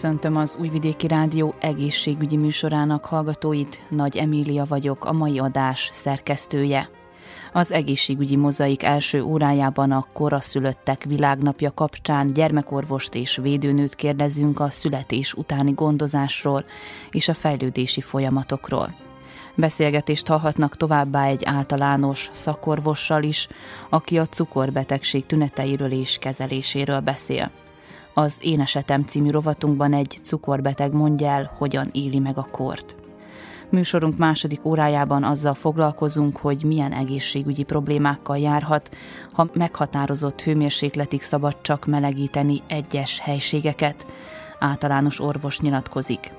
Köszöntöm az Újvidéki Rádió egészségügyi műsorának hallgatóit. Nagy Emília vagyok, a mai adás szerkesztője. Az egészségügyi mozaik első órájában a koraszülöttek világnapja kapcsán gyermekorvost és védőnőt kérdezünk a születés utáni gondozásról és a fejlődési folyamatokról. Beszélgetést hallhatnak továbbá egy általános szakorvossal is, aki a cukorbetegség tüneteiről és kezeléséről beszél. Az Én esetem című rovatunkban egy cukorbeteg mondja el, hogyan éli meg a kort. Műsorunk második órájában azzal foglalkozunk, hogy milyen egészségügyi problémákkal járhat, ha meghatározott hőmérsékletig szabad csak melegíteni egyes helységeket. Általános orvos nyilatkozik.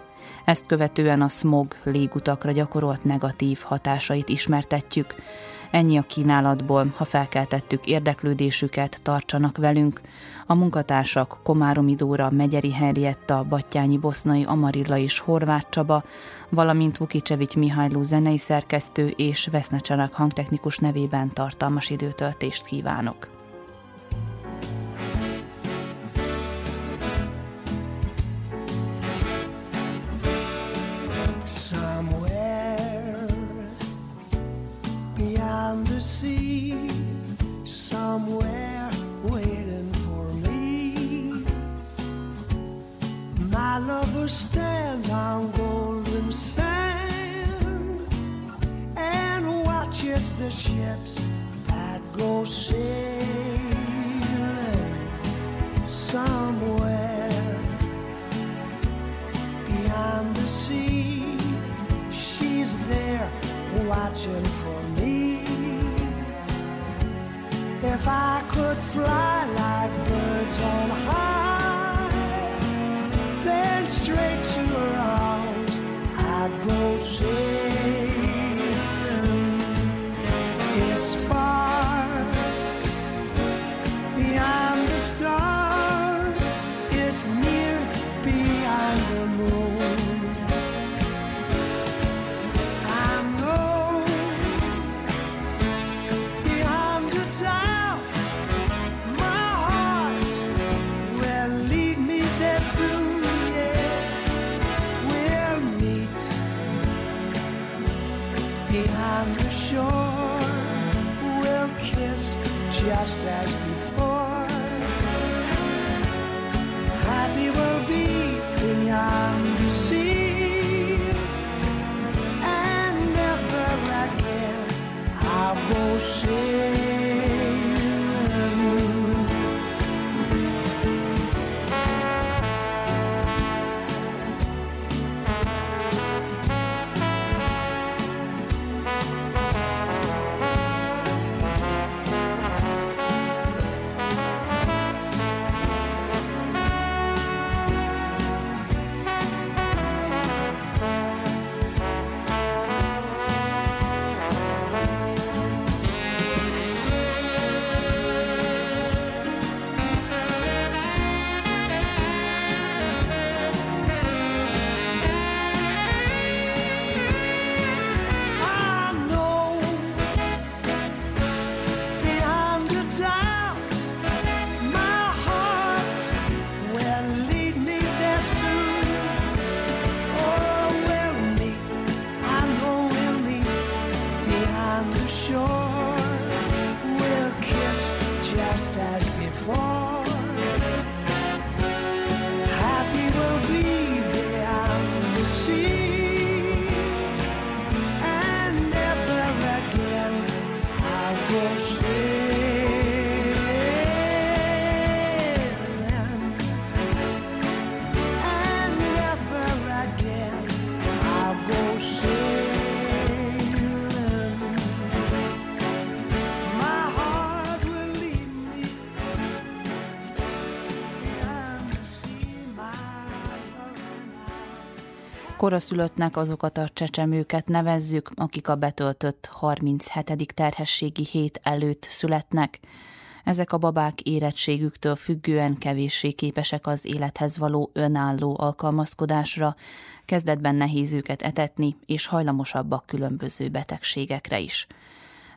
Ezt követően a smog légutakra gyakorolt negatív hatásait ismertetjük. Ennyi a kínálatból, ha felkeltettük érdeklődésüket, tartsanak velünk. A munkatársak Komáromi Dóra, Megyeri Henrietta, Battyányi Bosznai Amarilla és Horváth Csaba, valamint Vukicsevics Mihályló zenei szerkesztő és Vesznecsanak hangtechnikus nevében tartalmas időtöltést kívánok. Stands on golden sand and watches the ships that go sailing somewhere beyond the sea. She's there watching for me. If I could fly Koraszülöttnek azokat a csecsemőket nevezzük, akik a betöltött 37. terhességi hét előtt születnek. Ezek a babák érettségüktől függően kevéssé képesek az élethez való önálló alkalmazkodásra, kezdetben nehéz őket etetni, és hajlamosabbak különböző betegségekre is.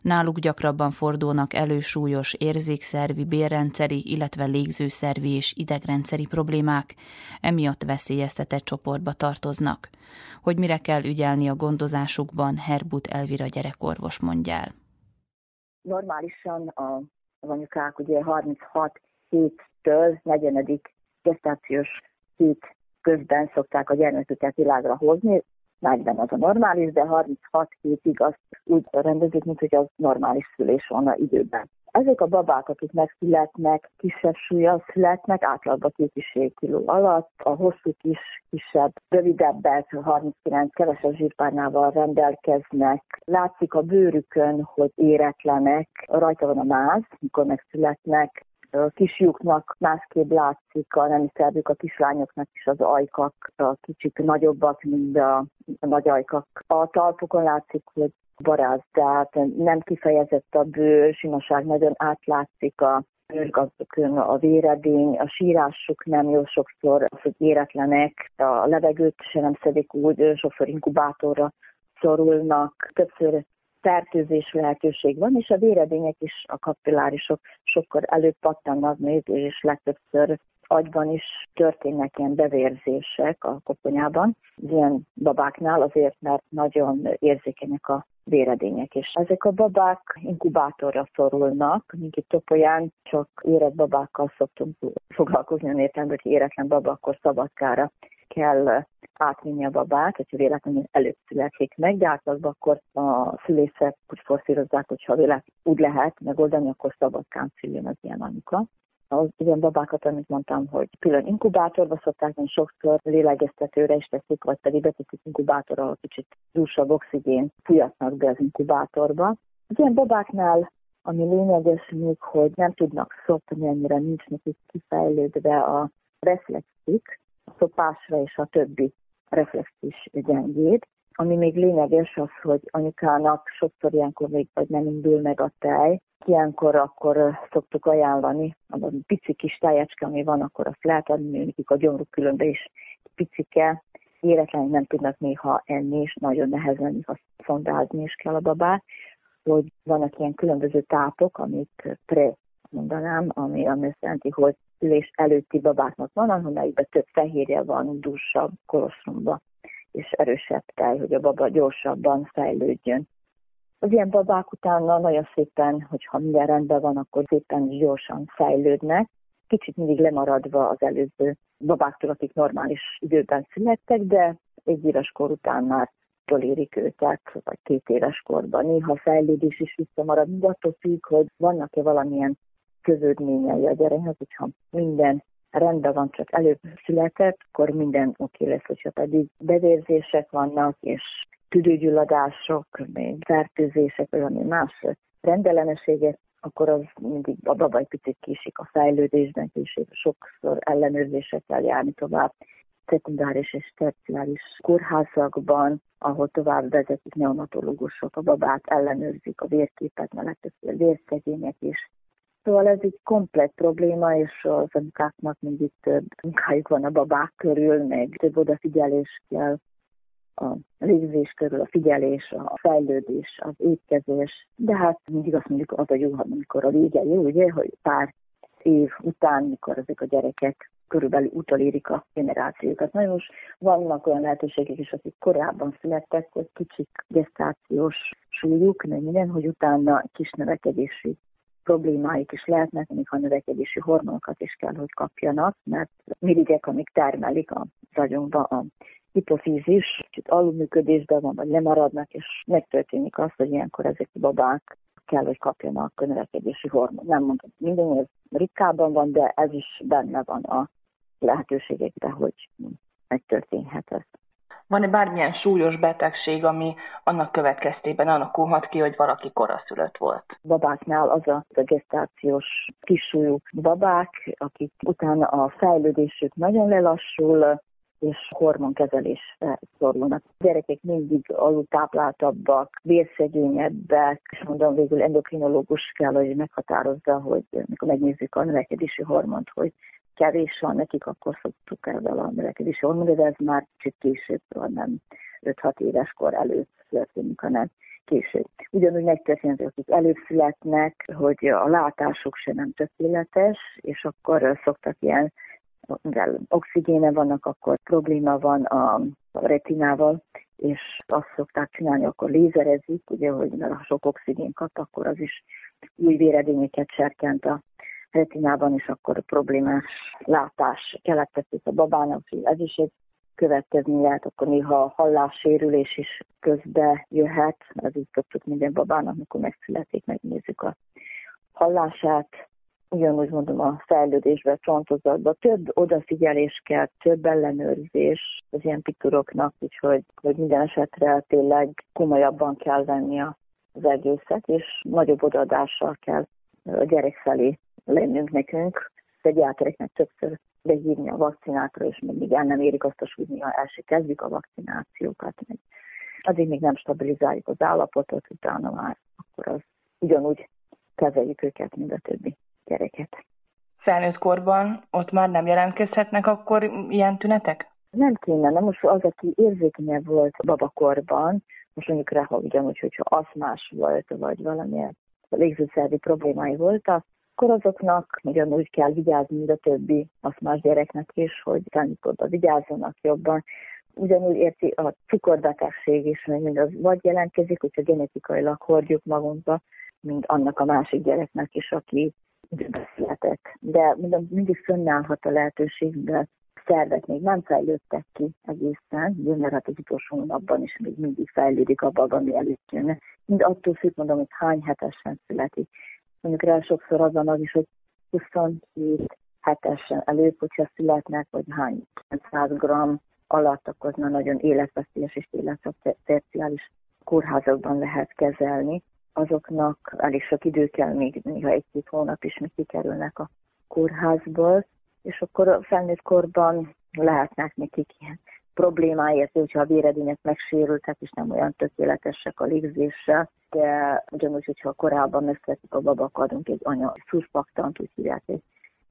Náluk gyakrabban fordulnak elő súlyos érzékszervi, bérrendszeri, illetve légzőszervi és idegrendszeri problémák, emiatt veszélyeztetett csoportba tartoznak. Hogy mire kell ügyelni a gondozásukban, Herbut Elvira gyerekorvos mondja el. Normálisan a, az anyukák ugye 36 héttől 40. gestációs hét közben szokták a gyermeküket világra hozni, 40 az a normális, de 36 hétig azt úgy rendezik, mint hogy az normális szülés volna időben. Ezek a babák, akik megszületnek, kisebb súlya születnek, átlagban két kiló alatt, a hosszú kis, kisebb, rövidebbek, 39 kevesebb zsírpárnával rendelkeznek. Látszik a bőrükön, hogy éretlenek, rajta van a máz, mikor megszületnek, kisjuknak másképp látszik a nemi szervük, a kislányoknak is az ajkak a kicsit nagyobbak, mint a, a nagy ajkak. A talpokon látszik, hogy baráz, tehát nem kifejezett a bőr, simaság nagyon átlátszik a bőrgazdokön a véredény, a sírásuk nem jó sokszor, az, hogy éretlenek, a levegőt se nem szedik úgy, sokszor inkubátorra szorulnak, többször fertőzés lehetőség van, és a véredények is, a kapillárisok sokkor előbb pattannak még, és legtöbbször agyban is történnek ilyen bevérzések a koponyában. Ilyen babáknál azért, mert nagyon érzékenyek a véredények, és ezek a babák inkubátorra szorulnak. Mink itt Topolyán csak érett babákkal szoktunk foglalkozni, értem, hogy éretlen baba, akkor szabadkára kell átvinni a babát, hogyha véletlenül előbb születik meg, de átlagban akkor a szülészek úgy forszírozzák, hogyha véletlenül úgy lehet megoldani, akkor szabadkán szüljön az ilyen anyuka az ilyen babákat, amit mondtam, hogy külön inkubátorba szokták, mert sokszor lélegeztetőre is teszik, vagy pedig beteszik inkubátorra, ahol kicsit dúsabb oxigén fújatnak be az inkubátorba. Az ilyen babáknál ami lényeges még, hogy nem tudnak szopni, ennyire nincs nekik kifejlődve a reflexik, a szopásra és a többi reflex is gyengéd. Ami még lényeges az, hogy anyukának sokszor ilyenkor még vagy nem indul meg a tej, ilyenkor akkor szoktuk ajánlani, a pici kis tájecske, ami van, akkor azt lehet adni, nekik a gyomruk különbe is picike, éretlenül nem tudnak néha enni, és nagyon nehezen néha szondázni is kell a babát, hogy vannak ilyen különböző tápok, amit pre mondanám, ami, ami azt jelenti, hogy szülés előtti babáknak van, amelyikben több fehérje van, dúsabb kolostromba és erősebb tej, hogy a baba gyorsabban fejlődjön. Az ilyen babák utána nagyon szépen, hogyha minden rendben van, akkor szépen gyorsan fejlődnek, kicsit mindig lemaradva az előző babáktól, akik normális időben születtek, de egy éves kor után már tolérik őket, vagy két éves korban. Néha fejlődés is visszamarad, mind attól függ, hogy vannak-e valamilyen köződményei a gyereknek, hogyha minden rendben van, csak előbb született, akkor minden oké lesz, hogyha pedig bevérzések vannak, és tüdőgyulladások, még fertőzések, valami más rendellenességet, akkor az mindig a baba egy picit késik a fejlődésben, késik sokszor ellenőrzésekkel járni tovább szekundáris és terciáris kórházakban, ahol tovább vezetik neonatológusok, a babát ellenőrzik a vérképet, mert legtöbbször vérszegények is. Szóval ez egy komplet probléma, és az anyukáknak mindig több munkájuk van a babák körül, meg több odafigyelés kell a légzés körül, a figyelés, a fejlődés, az étkezés, de hát mindig azt mondjuk az a jó, amikor a vége jó, ugye, hogy pár év után, mikor ezek a gyerekek körülbelül utolérik a generációkat. Nagyon most vannak olyan lehetőségek is, akik korábban születtek, hogy kicsit gestációs súlyuk, meg minden, hogy utána kis növekedési problémáik is lehetnek, ha növekedési hormonokat is kell, hogy kapjanak, mert mirigyek, amik termelik a agyunkba a hipofízis, kicsit alulműködésben van, vagy lemaradnak, és megtörténik az, hogy ilyenkor ezek a babák kell, hogy kapjanak a növekedési hormon. Nem mondom, minden év ritkábban van, de ez is benne van a lehetőségekben, hogy megtörténhet ez. Van-e bármilyen súlyos betegség, ami annak következtében alakulhat ki, hogy valaki koraszülött volt? Babáknál az a, gestációs kisúlyú babák, akik utána a fejlődésük nagyon lelassul, és hormonkezelésre szorulnak. A gyerekek mindig alultápláltabbak, vérszegényebbek, és mondom végül endokrinológus kell, hogy meghatározza, hogy mikor megnézzük a növekedési hormont, hogy kevés van nekik, akkor szoktuk ezzel a növekedési hormon, de ez már kicsit később, szóval nem 5-6 éves kor előtt történik, hanem később. Ugyanúgy megtörténik, akik előbb születnek, hogy a látásuk se nem tökéletes, és akkor szoktak ilyen mivel oxigéne vannak, akkor probléma van a retinával, és azt szokták csinálni, akkor lézerezik, ugye, hogy mert ha sok oxigén kap, akkor az is új véredényeket serkent a retinában, és akkor problémás látás keletkezik a babának, ez is egy következménye, hát akkor néha hallássérülés is közbe jöhet, ez így szoktuk minden babának, amikor megszületik, megnézzük a hallását, ugyanúgy mondom a fejlődésbe, csontozatba, több odafigyelés kell, több ellenőrzés az ilyen pituroknak, úgyhogy hogy minden esetre tényleg komolyabban kell venni az egészet, és nagyobb odaadással kell a gyerek felé lennünk nekünk, pediátereknek többször behívni a vakcinátra, és még el nem érik azt a súlyt, ha el se kezdjük a vakcinációkat. Addig még nem stabilizáljuk az állapotot, utána már akkor az ugyanúgy kezeljük őket, mint a többi gyereket. Felnőtt korban ott már nem jelentkezhetnek akkor ilyen tünetek? Nem kéne, nem most az, aki érzékenyebb volt babakorban, most mondjuk rá, ha ugyanúgy, hogyha aszmás volt, vagy valamilyen légzőszervi problémái voltak, akkor azoknak ugyanúgy kell vigyázni, mint a többi aszmás gyereknek is, hogy oda vigyázzanak jobban. Ugyanúgy érti a cukorbetegség is, hogy az vagy jelentkezik, hogyha genetikailag hordjuk magunkba, mint annak a másik gyereknek is, aki született. De mindig fönnállhat a lehetőség, de szervek még nem fejlődtek ki egészen, mert hát az utolsó hónapban is még mindig fejlődik a baba, ami előtt jönne. Mind attól függ, mondom, hogy hány hetesen születik. Mondjuk rá sokszor az van az is, hogy 27 hetesen előbb, hogyha születnek, vagy hány 100 gram alatt, akkor nagyon életveszélyes és életterciális kórházakban lehet kezelni azoknak elég sok idő kell, még néha egy-két hónap is még kikerülnek a kórházból, és akkor a felnőtt korban lehetnek nekik ilyen problémáért, hogyha a véredények megsérültek, és nem olyan tökéletesek a légzéssel, de ugyanúgy, hogyha korábban megszületik a babak, adunk egy anya szurfaktant, úgy hívják, egy,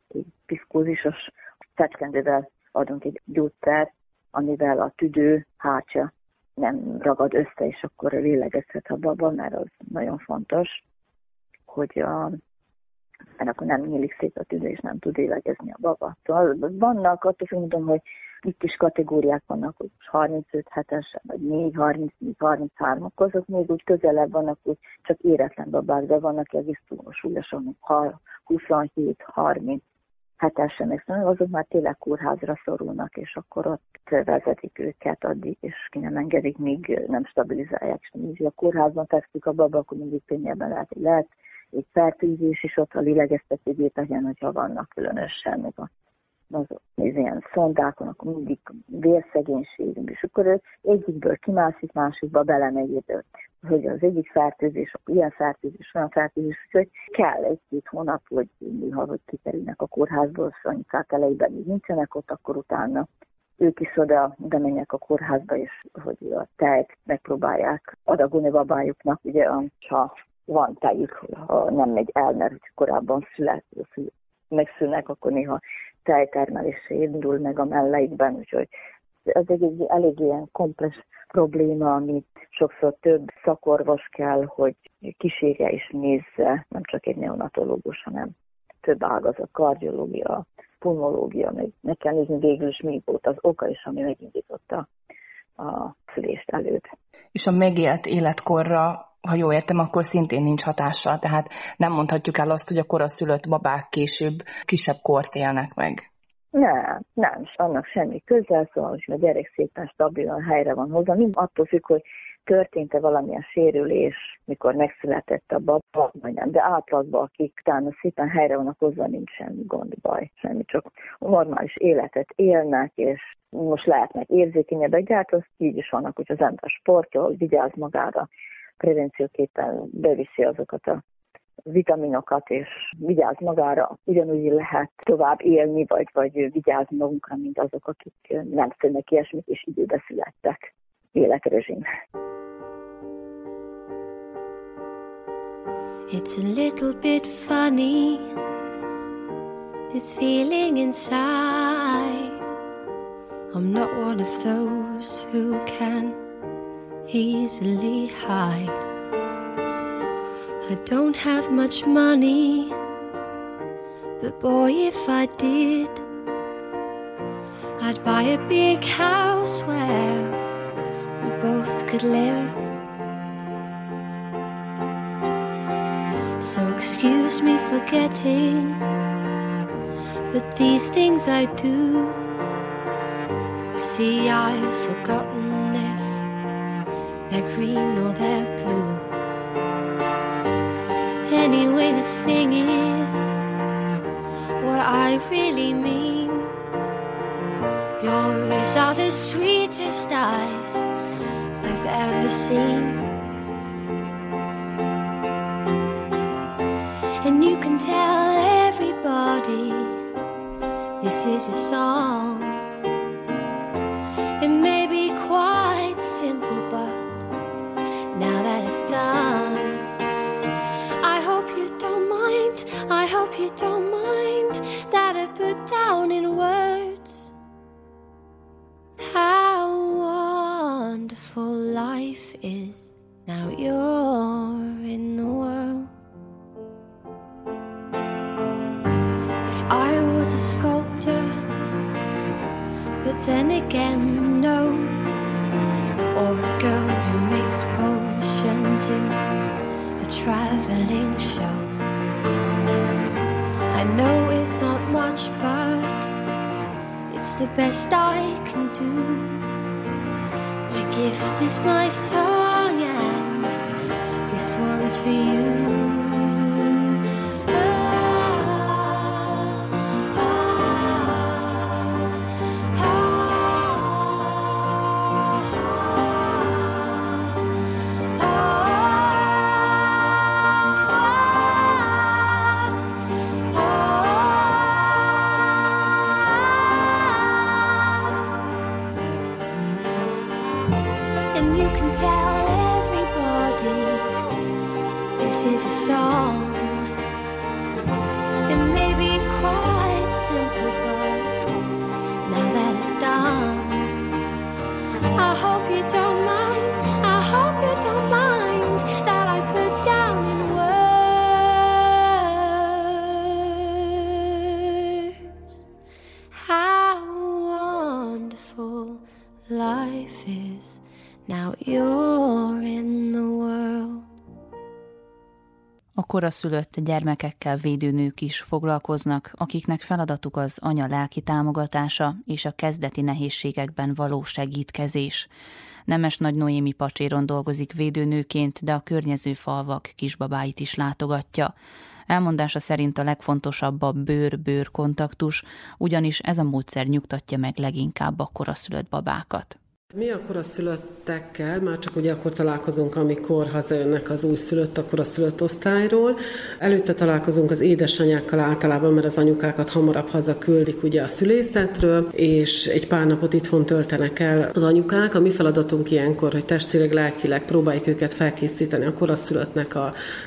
egy piszkózisos fecskendővel adunk egy gyógyszer, amivel a tüdő hátja nem ragad össze, és akkor lélegezhet a baba, mert az nagyon fontos, hogy a, mert akkor nem nyílik szét a tüze, és nem tud lélegezni a baba. Szóval vannak, attól mondom, hogy itt is kategóriák vannak, hogy 35 hetesen, vagy 4, 34, 33 ok azok még úgy közelebb vannak, hogy csak éretlen babák, de vannak egész túl súlyosan, 27, 30, hetesen szóval azok már tényleg kórházra szorulnak, és akkor ott vezetik őket addig, és ki nem engedik, míg nem stabilizálják. És a kórházban fekszik a baba, akkor mindig könnyebben lehet, hogy lehet egy fertőzés is ott a lélegeztető gépeken, hogyha vannak különösen, meg a az, az ilyen szondákon, akkor mindig vérszegénység, és akkor egyikből kimászik, másikba belemegy, hogy az egyik fertőzés, ilyen fertőzés, olyan fertőzés, hogy kell egy-két hónap, hogy néha, hogy kikerülnek a kórházból, anyukák elejében még nincsenek ott, akkor utána ők is oda, oda mennek a kórházba, és hogy a tejt megpróbálják adagolni babájuknak, ugye, ha van tejük, ha nem megy el, mert korábban szület, megszűnnek, akkor néha tejtermelése indul meg a melleikben, úgyhogy ez egy, egy elég ilyen komplex probléma, amit sokszor több szakorvos kell, hogy kísérje és nézze, nem csak egy neonatológus, hanem több ágazat, kardiológia, pulmológia, meg meg kell nézni végül is mi volt az oka is, ami megindította a szülést előtt. És a megélt életkorra ha jól értem, akkor szintén nincs hatással. Tehát nem mondhatjuk el azt, hogy a koraszülött babák később kisebb kort élnek meg. Nem, nem, annak semmi közel, szóval, hogy a gyerek szépen stabilan helyre van hozzá, mind attól függ, hogy történt-e valamilyen sérülés, mikor megszületett a baba, vagy nem, de átlagban, akik utána szépen helyre vannak hozzá, nincs semmi gond, baj, semmi, csak normális életet élnek, és most lehetnek érzékenyebbek, de hát az így is vannak, hogy az ember sportol, vigyáz magára, prevencióképpen beviszi azokat a vitaminokat, és vigyáz magára, ugyanúgy lehet tovább élni, vagy, vagy vigyázni magunkra, mint azok, akik nem szönnek ilyesmit, és időbe születtek életrezsim. It's a little bit funny, this feeling inside. I'm not one of those who can easily hide. I don't have much money, but boy, if I did, I'd buy a big house where we both could live. So excuse me for getting, but these things I do. You see, I've forgotten they're green or they're blue. Anyway, the thing is, what I really mean. Your eyes are the sweetest eyes I've ever seen. And you can tell everybody this is a song. Koraszülött gyermekekkel védő nők is foglalkoznak, akiknek feladatuk az anya lelki támogatása és a kezdeti nehézségekben való segítkezés. Nemes Nagy Noémi Pacséron dolgozik védőnőként, de a környező falvak kisbabáit is látogatja. Elmondása szerint a legfontosabb a bőr-bőr kontaktus, ugyanis ez a módszer nyugtatja meg leginkább a koraszülött babákat. Mi a koraszülöttekkel, már csak ugye akkor találkozunk, amikor hazajönnek az újszülött a koraszülött osztályról. Előtte találkozunk az édesanyákkal általában, mert az anyukákat hamarabb hazaküldik ugye a szülészetről, és egy pár napot itthon töltenek el az anyukák. A mi feladatunk ilyenkor, hogy testileg, lelkileg próbáljuk őket felkészíteni a koraszülöttnek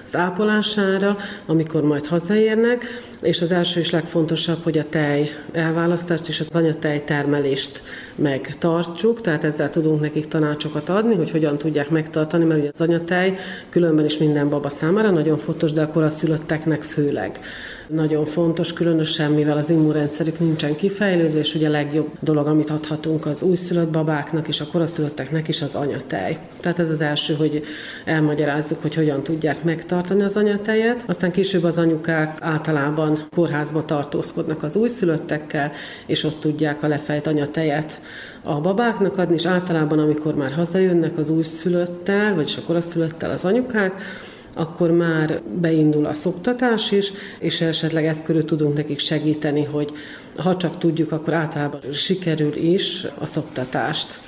az ápolására, amikor majd hazaérnek, és az első és legfontosabb, hogy a tej elválasztást és az anyatej termelést megtartsuk, tehát ezzel tudunk nekik tanácsokat adni, hogy hogyan tudják megtartani, mert ugye az anyatej különben is minden baba számára nagyon fontos, de a koraszülötteknek főleg nagyon fontos, különösen mivel az immunrendszerük nincsen kifejlődve, és ugye a legjobb dolog, amit adhatunk az újszülött babáknak és a koraszülötteknek is az anyatej. Tehát ez az első, hogy elmagyarázzuk, hogy hogyan tudják megtartani az anyatejet. Aztán később az anyukák általában kórházba tartózkodnak az újszülöttekkel, és ott tudják a lefejt anyatejet a babáknak adni, és általában, amikor már hazajönnek az újszülöttel, vagyis a koraszülöttel az anyukák, akkor már beindul a szoptatás is, és esetleg ezt körül tudunk nekik segíteni, hogy ha csak tudjuk, akkor általában sikerül is a szoptatást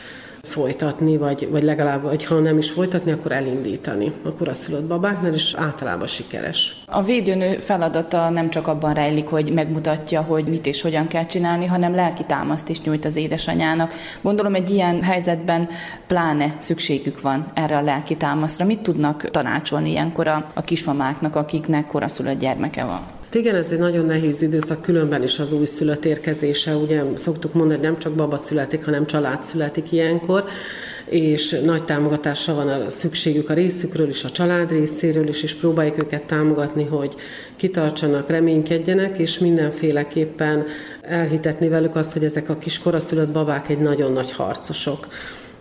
folytatni, vagy, vagy legalább, vagy ha nem is folytatni, akkor elindítani a koraszülött babáknál, és általában sikeres. A védőnő feladata nem csak abban rejlik, hogy megmutatja, hogy mit és hogyan kell csinálni, hanem lelki támaszt is nyújt az édesanyának. Gondolom egy ilyen helyzetben pláne szükségük van erre a lelki támaszra. Mit tudnak tanácsolni ilyenkor a, a kismamáknak, akiknek koraszülött gyermeke van? Igen, ez egy nagyon nehéz időszak, különben is az újszülött érkezése. Ugye szoktuk mondani, hogy nem csak baba születik, hanem család születik ilyenkor és nagy támogatásra van a szükségük a részükről is, a család részéről is, és próbáljuk őket támogatni, hogy kitartsanak, reménykedjenek, és mindenféleképpen elhitetni velük azt, hogy ezek a kis koraszülött babák egy nagyon nagy harcosok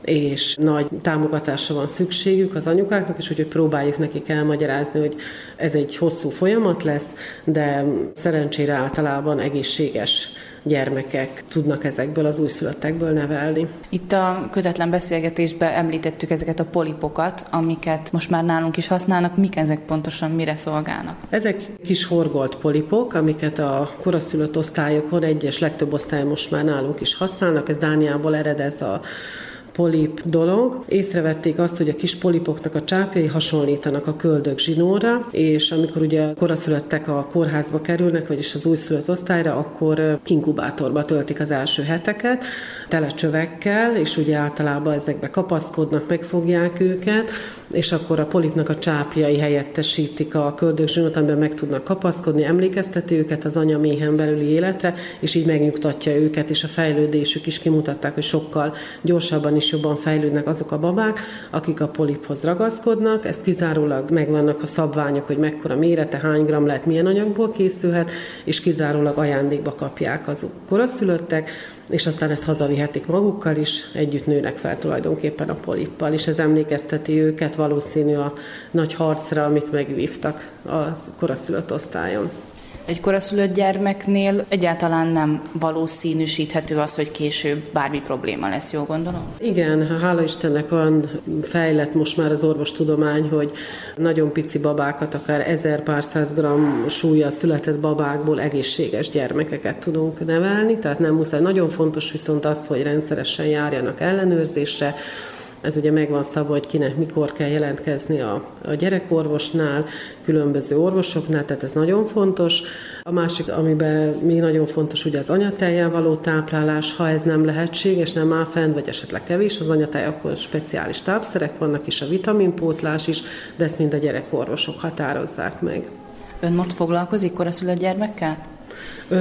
és nagy támogatásra van szükségük az anyukáknak, és hogy próbáljuk nekik elmagyarázni, hogy ez egy hosszú folyamat lesz, de szerencsére általában egészséges gyermekek tudnak ezekből az újszülöttekből nevelni. Itt a kötetlen beszélgetésben említettük ezeket a polipokat, amiket most már nálunk is használnak. Mik ezek pontosan, mire szolgálnak? Ezek kis horgolt polipok, amiket a koraszülött osztályokon, egyes legtöbb osztályon most már nálunk is használnak. Ez Dániából ered ez a polip dolog. Észrevették azt, hogy a kis polipoknak a csápjai hasonlítanak a köldök zsinórra, és amikor ugye koraszülöttek a kórházba kerülnek, vagyis az újszülött osztályra, akkor inkubátorba töltik az első heteket, tele csövekkel, és ugye általában ezekbe kapaszkodnak, megfogják őket, és akkor a polipnak a csápjai helyettesítik a köldögzsinót, amiben meg tudnak kapaszkodni, emlékezteti őket az anyaméhen belüli életre, és így megnyugtatja őket, és a fejlődésük is kimutatták, hogy sokkal gyorsabban is jobban fejlődnek azok a babák, akik a poliphoz ragaszkodnak. Ezt kizárólag megvannak a szabványok, hogy mekkora mérete, hány gram lehet, milyen anyagból készülhet, és kizárólag ajándékba kapják azok koraszülöttek és aztán ezt hazavihetik magukkal is, együtt nőnek fel tulajdonképpen a polippal, és ez emlékezteti őket valószínű a nagy harcra, amit megvívtak a koraszülött osztályon. Egy koraszülött gyermeknél egyáltalán nem valószínűsíthető az, hogy később bármi probléma lesz, jól gondolom? Igen, hála Istennek van fejlett most már az orvostudomány, hogy nagyon pici babákat, akár ezer pár száz gram súlya született babákból egészséges gyermekeket tudunk nevelni, tehát nem muszáj. Nagyon fontos viszont az, hogy rendszeresen járjanak ellenőrzésre, ez ugye meg van szabva, hogy kinek mikor kell jelentkezni a, a gyerekorvosnál, különböző orvosoknál, tehát ez nagyon fontos. A másik, amiben még nagyon fontos, ugye az anyateljel való táplálás, ha ez nem lehetséges, nem áll fent, vagy esetleg kevés az anyatej, akkor speciális tápszerek vannak, és a vitaminpótlás is, de ezt mind a gyerekorvosok határozzák meg. Ön most foglalkozik koraszülött gyermekkel?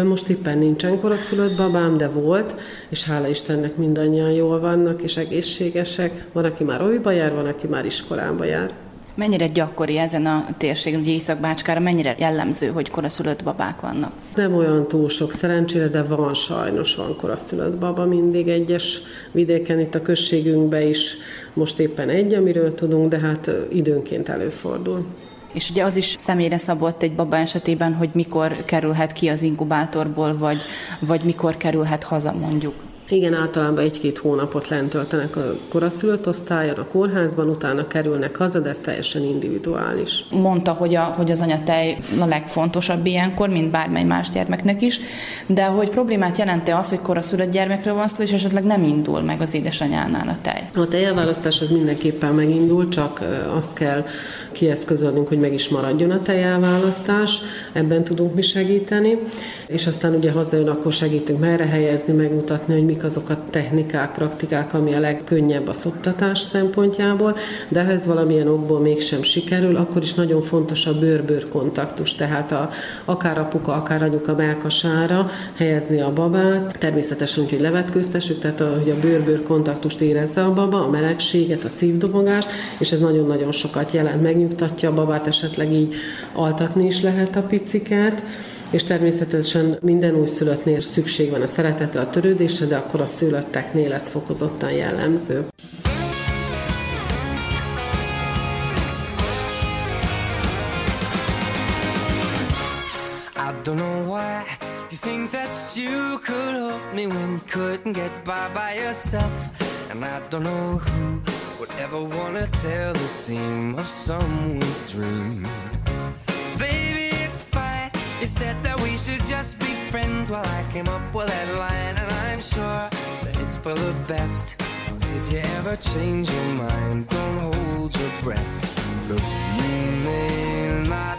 Most éppen nincsen koraszülött babám, de volt, és hála Istennek mindannyian jól vannak és egészségesek. Van, aki már oviba jár, van, aki már iskolába jár. Mennyire gyakori ezen a térségen, ugye Észak-Bácskára, mennyire jellemző, hogy koraszülött babák vannak? Nem olyan túl sok szerencsére, de van sajnos, van koraszülött baba mindig egyes vidéken, itt a községünkben is most éppen egy, amiről tudunk, de hát időnként előfordul. És ugye az is személyre szabott egy baba esetében, hogy mikor kerülhet ki az inkubátorból, vagy, vagy mikor kerülhet haza mondjuk. Igen, általában egy-két hónapot lent töltenek a koraszülött osztályon, a kórházban, utána kerülnek haza, de ez teljesen individuális. Mondta, hogy, a, hogy az anyatej a legfontosabb ilyenkor, mint bármely más gyermeknek is, de hogy problémát jelente az, hogy koraszülött gyermekről van szó, és esetleg nem indul meg az édesanyánál a tej? A tejelválasztás az mindenképpen megindul, csak azt kell kieszközölnünk, hogy meg is maradjon a tejelválasztás, ebben tudunk mi segíteni, és aztán ugye hazajön, akkor segítünk merre helyezni, megmutatni, hogy mik azok a technikák, praktikák, ami a legkönnyebb a szoptatás szempontjából, de ha ez valamilyen okból mégsem sikerül, akkor is nagyon fontos a bőr-bőr kontaktus, tehát a, akár apuka, akár anyuka melkasára helyezni a babát, természetesen úgy, hogy levetkőztessük, tehát a, hogy a bőr-bőr kontaktust érezze a baba, a melegséget, a szívdobogást, és ez nagyon-nagyon sokat jelent, megnyugtatja a babát, esetleg így altatni is lehet a piciket és természetesen minden újszülöttnél szükség van a szeretetre, a törődésre, de akkor a szülötteknél ez fokozottan jellemző. think that you could help me when you couldn't get by by yourself. And I don't know who would ever want to tell the seam of someone's dream. You said that we should just be friends while I came up with that line. And I'm sure that it's for the best. If you ever change your mind, don't hold your breath. Look, you may not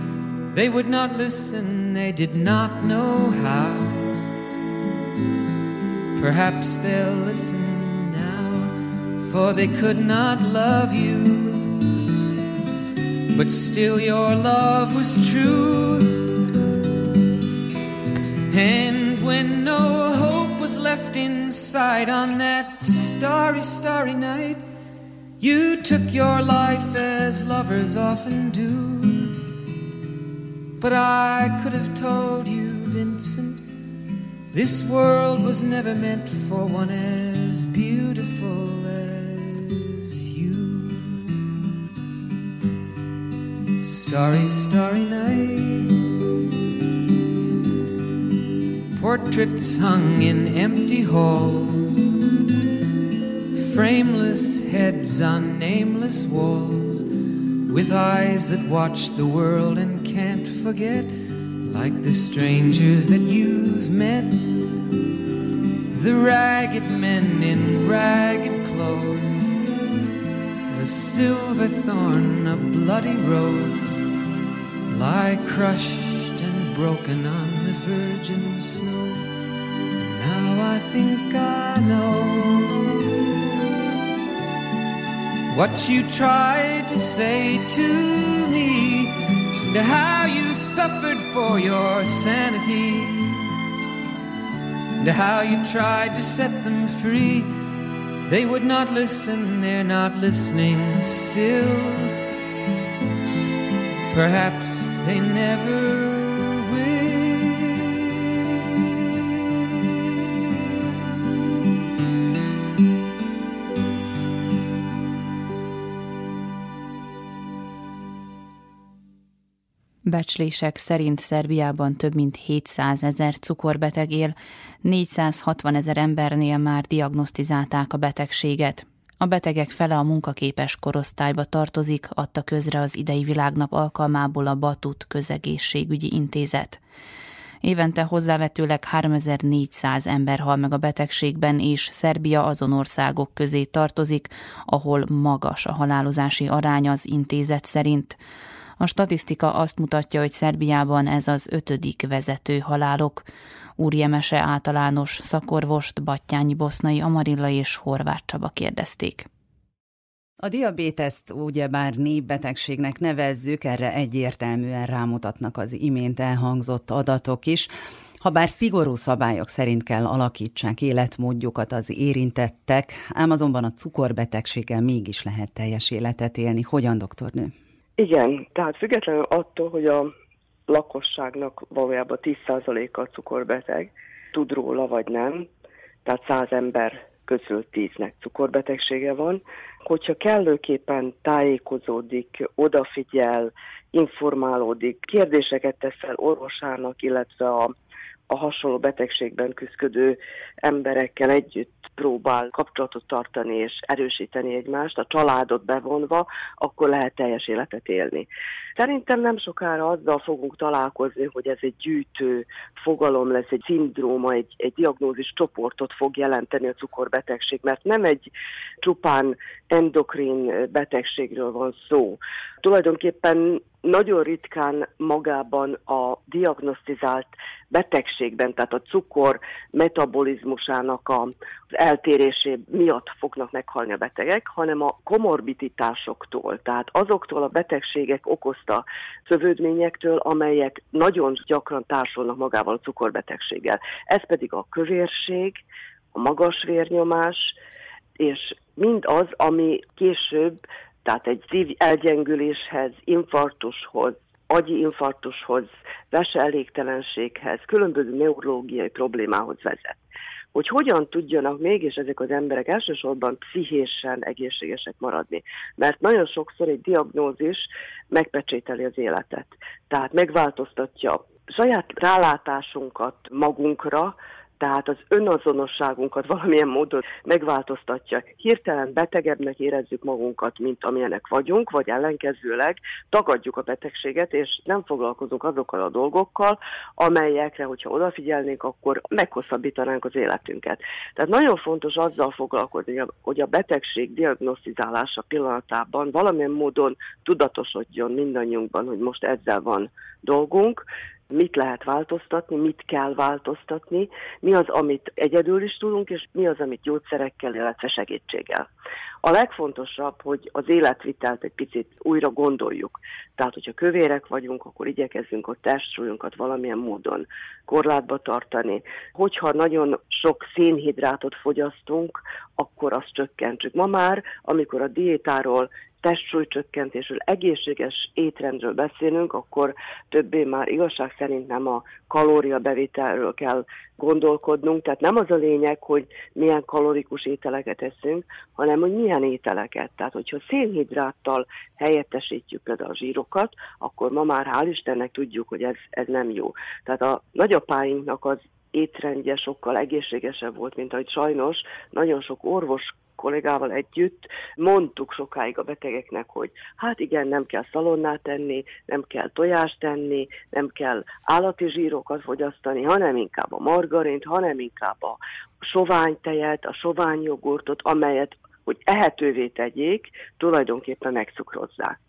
They would not listen, they did not know how. Perhaps they'll listen now, for they could not love you. But still, your love was true. And when no hope was left inside on that starry, starry night, you took your life as lovers often do. But I could have told you, Vincent, this world was never meant for one as beautiful as you. Starry, starry night. Portraits hung in empty halls, frameless heads on nameless walls with eyes that watch the world and can't forget, like the strangers that you've met. The ragged men in ragged clothes, a silver thorn, a bloody rose, lie crushed and broken on the virgin snow. Now I think I know what you tried to say to me, and how you suffered for your sanity, and how you tried to set them free. They would not listen, they're not listening still. Perhaps they never Becslések szerint Szerbiában több mint 700 ezer cukorbeteg él, 460 ezer embernél már diagnosztizálták a betegséget. A betegek fele a munkaképes korosztályba tartozik, adta közre az idei világnap alkalmából a Batut közegészségügyi intézet. Évente hozzávetőleg 3400 ember hal meg a betegségben, és Szerbia azon országok közé tartozik, ahol magas a halálozási arány az intézet szerint. A statisztika azt mutatja, hogy Szerbiában ez az ötödik vezető halálok. Úri Emese általános szakorvost Battyányi Bosznai Amarilla és Horváth Csaba kérdezték. A diabéteszt ugyebár népbetegségnek nevezzük, erre egyértelműen rámutatnak az imént elhangzott adatok is. Habár szigorú szabályok szerint kell alakítsák életmódjukat az érintettek, ám azonban a cukorbetegséggel mégis lehet teljes életet élni. Hogyan, doktornő? Igen, tehát függetlenül attól, hogy a lakosságnak valójában 10%-a cukorbeteg, tud róla vagy nem, tehát 100 ember közül 10-nek cukorbetegsége van. Hogyha kellőképpen tájékozódik, odafigyel, informálódik, kérdéseket tesz fel orvosának, illetve a a hasonló betegségben küzdő emberekkel együtt próbál kapcsolatot tartani és erősíteni egymást, a családot bevonva, akkor lehet teljes életet élni. Szerintem nem sokára azzal fogunk találkozni, hogy ez egy gyűjtő fogalom lesz, egy szindróma, egy, egy diagnózis csoportot fog jelenteni a cukorbetegség, mert nem egy csupán endokrin betegségről van szó. Tulajdonképpen nagyon ritkán magában a diagnosztizált betegségben, tehát a cukor metabolizmusának a, az eltérésé miatt fognak meghalni a betegek, hanem a komorbiditásoktól, tehát azoktól a betegségek okozta szövődményektől, amelyek nagyon gyakran társulnak magával a cukorbetegséggel. Ez pedig a kövérség, a magas vérnyomás, és mind az, ami később tehát egy szív elgyengüléshez, infarktushoz, agyi infarktushoz, elégtelenséghez, különböző neurológiai problémához vezet. Hogy hogyan tudjanak mégis ezek az emberek elsősorban pszichésen egészségesek maradni. Mert nagyon sokszor egy diagnózis megpecsételi az életet. Tehát megváltoztatja saját rálátásunkat magunkra, tehát az önazonosságunkat valamilyen módon megváltoztatja. Hirtelen betegebbnek érezzük magunkat, mint amilyenek vagyunk, vagy ellenkezőleg tagadjuk a betegséget, és nem foglalkozunk azokkal a dolgokkal, amelyekre, hogyha odafigyelnénk, akkor meghosszabbítanánk az életünket. Tehát nagyon fontos azzal foglalkozni, hogy a betegség diagnosztizálása pillanatában valamilyen módon tudatosodjon mindannyiunkban, hogy most ezzel van dolgunk, mit lehet változtatni, mit kell változtatni, mi az, amit egyedül is tudunk, és mi az, amit gyógyszerekkel, illetve segítséggel. A legfontosabb, hogy az életvitelt egy picit újra gondoljuk. Tehát, hogyha kövérek vagyunk, akkor igyekezzünk a testsúlyunkat valamilyen módon korlátba tartani. Hogyha nagyon sok szénhidrátot fogyasztunk, akkor azt csökkentsük. Ma már, amikor a diétáról testsúlycsökkentésről, egészséges étrendről beszélünk, akkor többé már igazság szerint nem a kalóriabevételről kell gondolkodnunk, tehát nem az a lényeg, hogy milyen kalorikus ételeket eszünk, hanem hogy milyen ételeket. Tehát, hogyha szénhidráttal helyettesítjük például a zsírokat, akkor ma már hál' Istennek tudjuk, hogy ez, ez nem jó. Tehát a nagyapáinknak az étrendje sokkal egészségesebb volt, mint ahogy sajnos nagyon sok orvos kollégával együtt mondtuk sokáig a betegeknek, hogy hát igen, nem kell szalonnát tenni, nem kell tojást tenni, nem kell állati zsírokat fogyasztani, hanem inkább a margarint, hanem inkább a sovány tejet, a sovány jogurtot, amelyet, hogy ehetővé tegyék, tulajdonképpen megcukrozzák.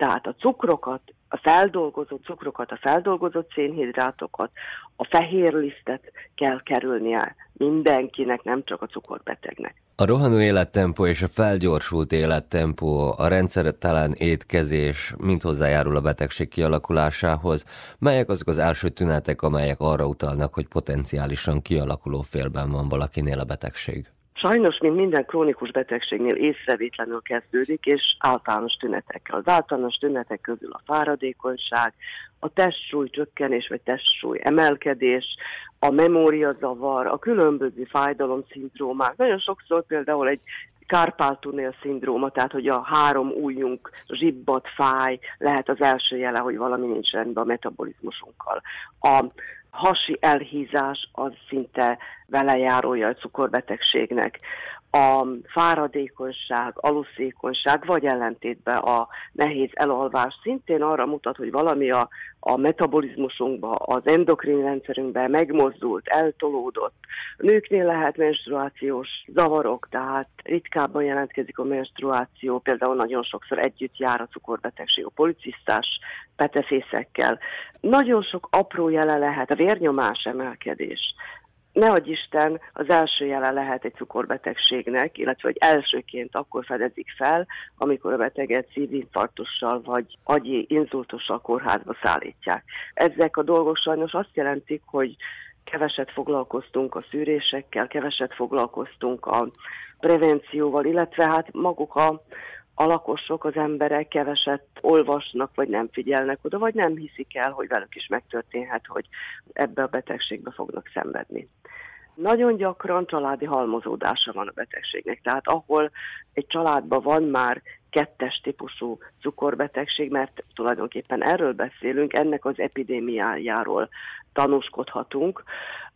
Tehát a cukrokat, a feldolgozott cukrokat, a feldolgozott szénhidrátokat, a fehér lisztet kell kerülnie mindenkinek, nem csak a cukorbetegnek. A rohanó élettempó és a felgyorsult élettempó, a rendszertelen étkezés mind hozzájárul a betegség kialakulásához. Melyek azok az első tünetek, amelyek arra utalnak, hogy potenciálisan kialakuló félben van valakinél a betegség? Sajnos, mint minden krónikus betegségnél észrevétlenül kezdődik, és általános tünetekkel. Az általános tünetek közül a fáradékonyság, a testsúly csökkenés vagy testsúly emelkedés, a memóriazavar, a különböző fájdalomszindrómák. Nagyon sokszor például egy Kárpál-tunél szindróma, tehát hogy a három ujjunk zsibbat, fáj, lehet az első jele, hogy valami nincs rendben a metabolizmusunkkal. A hasi elhízás az szinte velejárója a cukorbetegségnek a fáradékonyság, aluszékonyság, vagy ellentétben a nehéz elalvás szintén arra mutat, hogy valami a, a metabolizmusunkban, az endokrin rendszerünkben megmozdult, eltolódott. A nőknél lehet menstruációs zavarok, tehát ritkábban jelentkezik a menstruáció, például nagyon sokszor együtt jár a cukorbetegség a policisztás petefészekkel. Nagyon sok apró jele lehet, a vérnyomás emelkedés, ne adj Isten, az első jele lehet egy cukorbetegségnek, illetve hogy elsőként akkor fedezik fel, amikor a beteget szívinfarktussal vagy agyi inzultussal kórházba szállítják. Ezek a dolgok sajnos azt jelentik, hogy keveset foglalkoztunk a szűrésekkel, keveset foglalkoztunk a prevencióval, illetve hát maguk a, a lakosok, az emberek keveset olvasnak, vagy nem figyelnek oda, vagy nem hiszik el, hogy velük is megtörténhet, hogy ebbe a betegségbe fognak szenvedni. Nagyon gyakran családi halmozódása van a betegségnek, tehát ahol egy családban van már kettes típusú cukorbetegség, mert tulajdonképpen erről beszélünk, ennek az epidémiájáról tanúskodhatunk,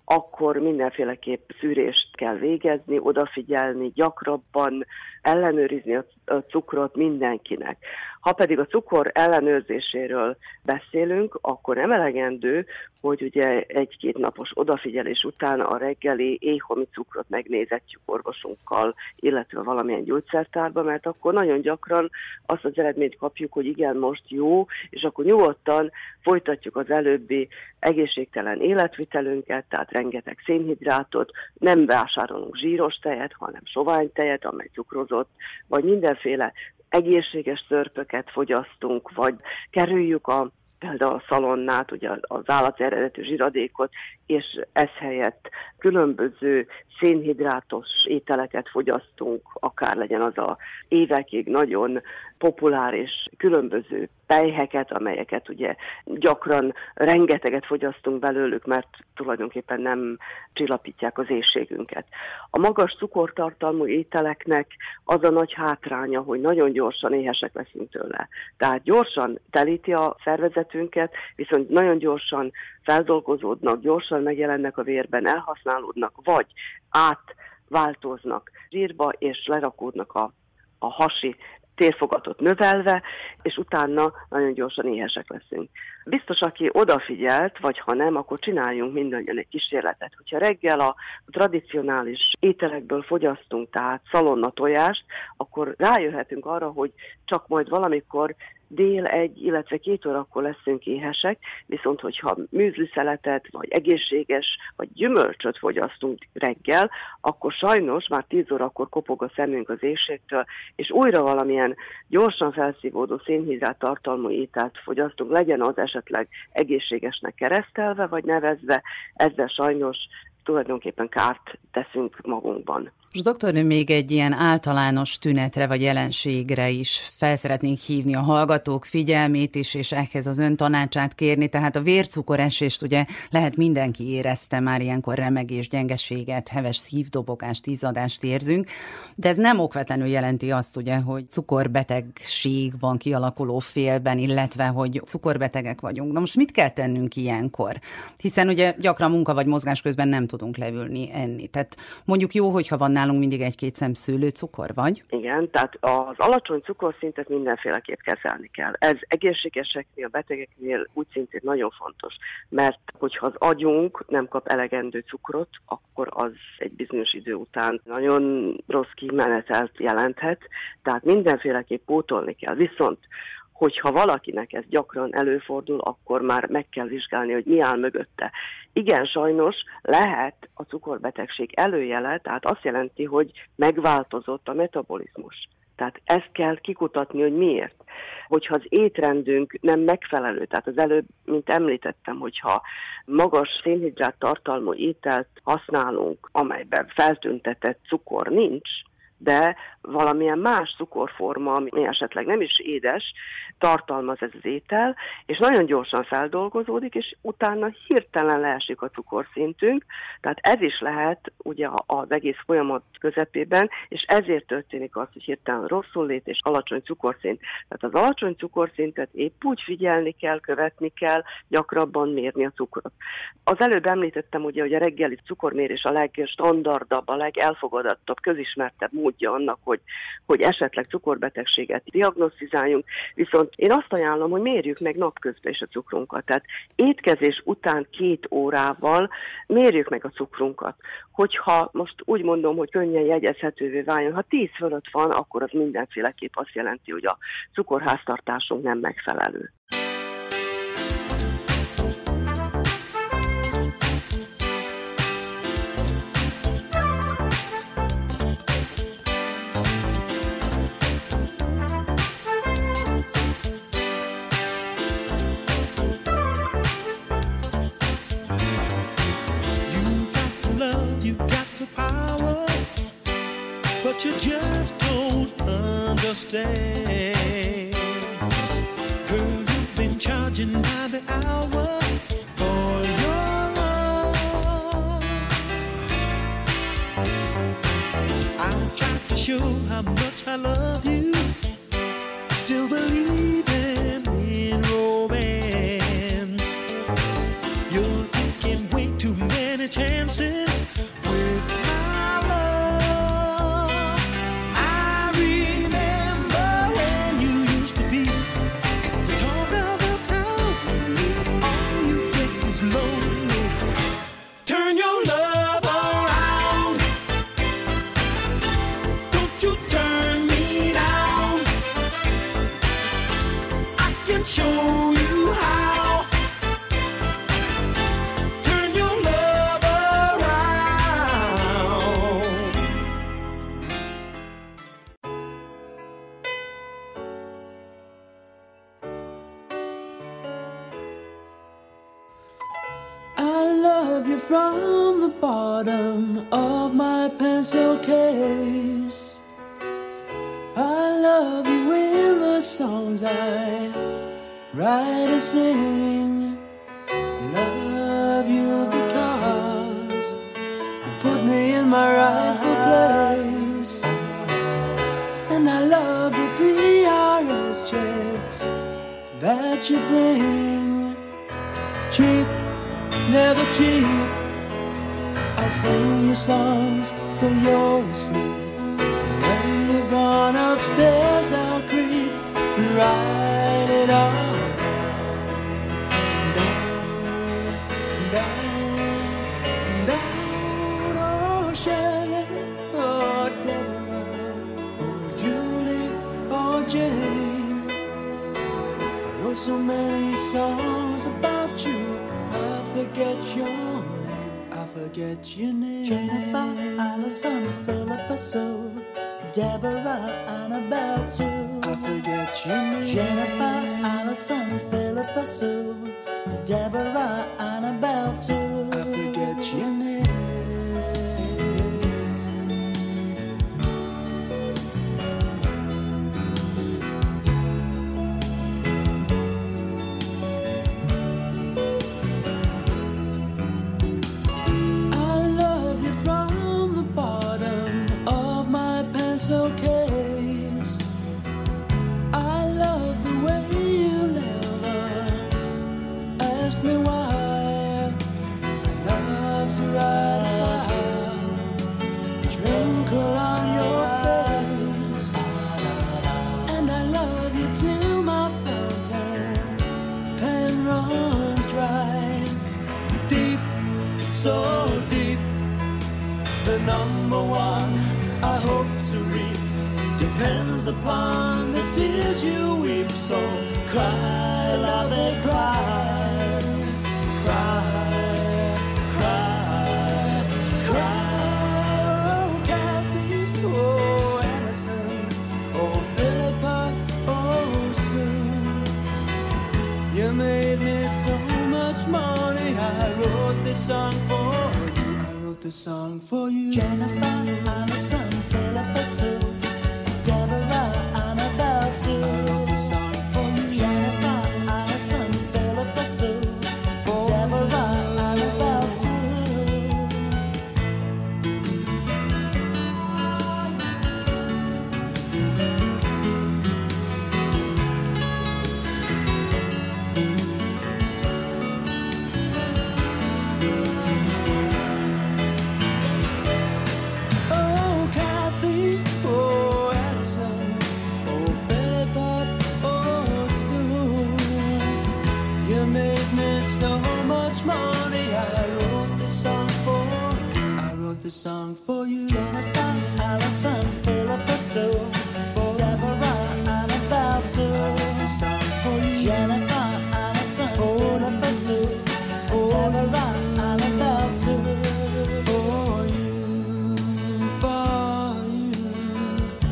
akkor mindenféleképp szűrést kell végezni, odafigyelni, gyakrabban ellenőrizni a cukrot mindenkinek. Ha pedig a cukor ellenőrzéséről beszélünk, akkor nem elegendő, hogy ugye egy-két napos odafigyelés után a reggeli éhomi cukrot megnézetjük orvosunkkal, illetve valamilyen gyógyszertárba, mert akkor nagyon gyakran azt az eredményt kapjuk, hogy igen, most jó, és akkor nyugodtan folytatjuk az előbbi egészségtelen életvitelünket, tehát rengeteg szénhidrátot, nem vásárolunk zsíros tejet, hanem sovány tejet, amely cukrozott, vagy mindenféle egészséges szörpöket fogyasztunk, vagy kerüljük a például a szalonnát, ugye az állati eredetű zsiradékot, és ez helyett különböző szénhidrátos ételeket fogyasztunk, akár legyen az a évekig nagyon populáris különböző pejheket, amelyeket ugye gyakran rengeteget fogyasztunk belőlük, mert tulajdonképpen nem csillapítják az éjségünket. A magas cukortartalmú ételeknek az a nagy hátránya, hogy nagyon gyorsan éhesek leszünk tőle. Tehát gyorsan telíti a szervezetünket, viszont nagyon gyorsan feldolgozódnak, gyorsan megjelennek a vérben, elhasználódnak, vagy átváltoznak zsírba, és lerakódnak a, a hasi térfogatot növelve, és utána nagyon gyorsan éhesek leszünk. Biztos, aki odafigyelt, vagy ha nem, akkor csináljunk mindannyian egy kísérletet. Hogyha reggel a tradicionális ételekből fogyasztunk, tehát szalonna tojást, akkor rájöhetünk arra, hogy csak majd valamikor dél egy, illetve két órakor leszünk éhesek, viszont hogyha műzliszeletet, vagy egészséges, vagy gyümölcsöt fogyasztunk reggel, akkor sajnos már tíz órakor kopog a szemünk az éjségtől, és újra valamilyen gyorsan felszívódó szénhidrát tartalmú ételt fogyasztunk, legyen az esetleg egészségesnek keresztelve, vagy nevezve, ezzel sajnos tulajdonképpen kárt teszünk magunkban. És doktornő még egy ilyen általános tünetre vagy jelenségre is fel szeretnénk hívni a hallgatók figyelmét is, és ehhez az ön tanácsát kérni. Tehát a vércukoresést ugye lehet mindenki érezte már ilyenkor remegés, gyengeséget, heves szívdobogást, izadást érzünk, de ez nem okvetlenül jelenti azt ugye, hogy cukorbetegség van kialakuló félben, illetve hogy cukorbetegek vagyunk. Na most mit kell tennünk ilyenkor? Hiszen ugye gyakran munka vagy mozgás közben nem tudunk leülni, enni. Tehát mondjuk jó, hogyha van nálunk mindig egy-két szem szőlőcukor, vagy? Igen, tehát az alacsony cukorszintet mindenféleképp kezelni kell. Ez egészségeseknél, betegeknél úgy szintén nagyon fontos, mert hogyha az agyunk nem kap elegendő cukrot, akkor az egy bizonyos idő után nagyon rossz kimenetelt jelenthet, tehát mindenféleképp pótolni kell. Viszont hogyha valakinek ez gyakran előfordul, akkor már meg kell vizsgálni, hogy mi áll mögötte. Igen, sajnos lehet a cukorbetegség előjele, tehát azt jelenti, hogy megváltozott a metabolizmus. Tehát ezt kell kikutatni, hogy miért. Hogyha az étrendünk nem megfelelő, tehát az előbb, mint említettem, hogyha magas szénhidrát tartalmú ételt használunk, amelyben feltüntetett cukor nincs, de valamilyen más cukorforma, ami esetleg nem is édes, tartalmaz ez az étel, és nagyon gyorsan feldolgozódik, és utána hirtelen leesik a cukorszintünk, tehát ez is lehet ugye az egész folyamat közepében, és ezért történik az, hogy hirtelen rosszul lét és alacsony cukorszint. Tehát az alacsony cukorszintet épp úgy figyelni kell, követni kell, gyakrabban mérni a cukrot. Az előbb említettem ugye, hogy a reggeli cukormérés a legstandardabb, a legelfogadottabb, közismertebb módja annak, hogy, hogy esetleg cukorbetegséget diagnosztizáljunk, viszont én azt ajánlom, hogy mérjük meg napközben is a cukrunkat. Tehát étkezés után két órával mérjük meg a cukrunkat. Hogyha most úgy mondom, hogy könnyen jegyezhetővé váljon, ha 10 fölött van, akkor az mindenféleképp azt jelenti, hogy a cukorháztartásunk nem megfelelő. You just don't understand. Girl, you've been charging by the hour for your love. I tried to show how much I love you. From the bottom of my pencil case. I love you in the songs I write and sing. Love you because you put me in my rightful place. And I love the PRS checks that you bring. Cheap, never cheap. I'll sing you songs till you're asleep. When you've gone upstairs, I'll creep and write it all down, down, down. Oh, Shelley, oh, Deborah, oh, Julie, oh, Jane. I wrote so many songs about you, I forget your forget your name. Jennifer, Allison, Philippa Sue, Deborah, Annabelle Sue. I forget your name. Jennifer, Allison, Philippa Sue, Deborah, Annabelle Sue. upon the tears you weep. So cry, love cry, cry. I wrote this song for you. I wrote this song for you. Jennifer Allison. This song for you. Allison, Sue. Deborah, Annabelle, too. I wrote this song for you. Jennifer, Allison, Philippa, Sue. Deborah, Annabelle, too. For you, for you.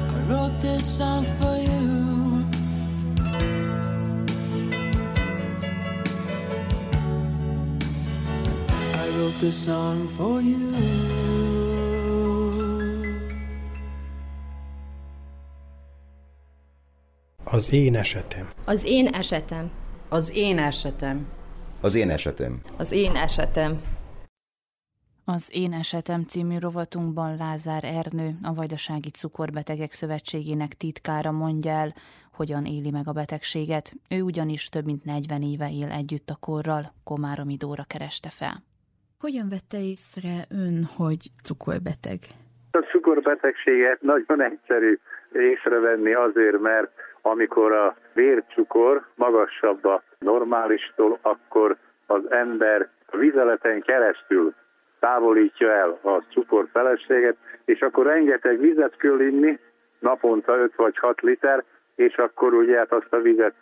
I wrote this song for you. I wrote this song for you. Az én esetem. Az én esetem. Az én esetem. Az én esetem. Az én esetem. Az Én Esetem című rovatunkban Lázár Ernő, a Vajdasági Cukorbetegek Szövetségének titkára mondja el, hogyan éli meg a betegséget. Ő ugyanis több mint 40 éve él együtt a korral, Komáromi Dóra kereste fel. Hogyan vette észre ön, hogy cukorbeteg? A cukorbetegséget nagyon egyszerű észrevenni azért, mert amikor a vércukor magasabb a normálistól, akkor az ember vizeleten keresztül távolítja el a cukorfelességet, és akkor rengeteg vizet kell inni, naponta 5 vagy 6 liter, és akkor ugye hát azt a vizet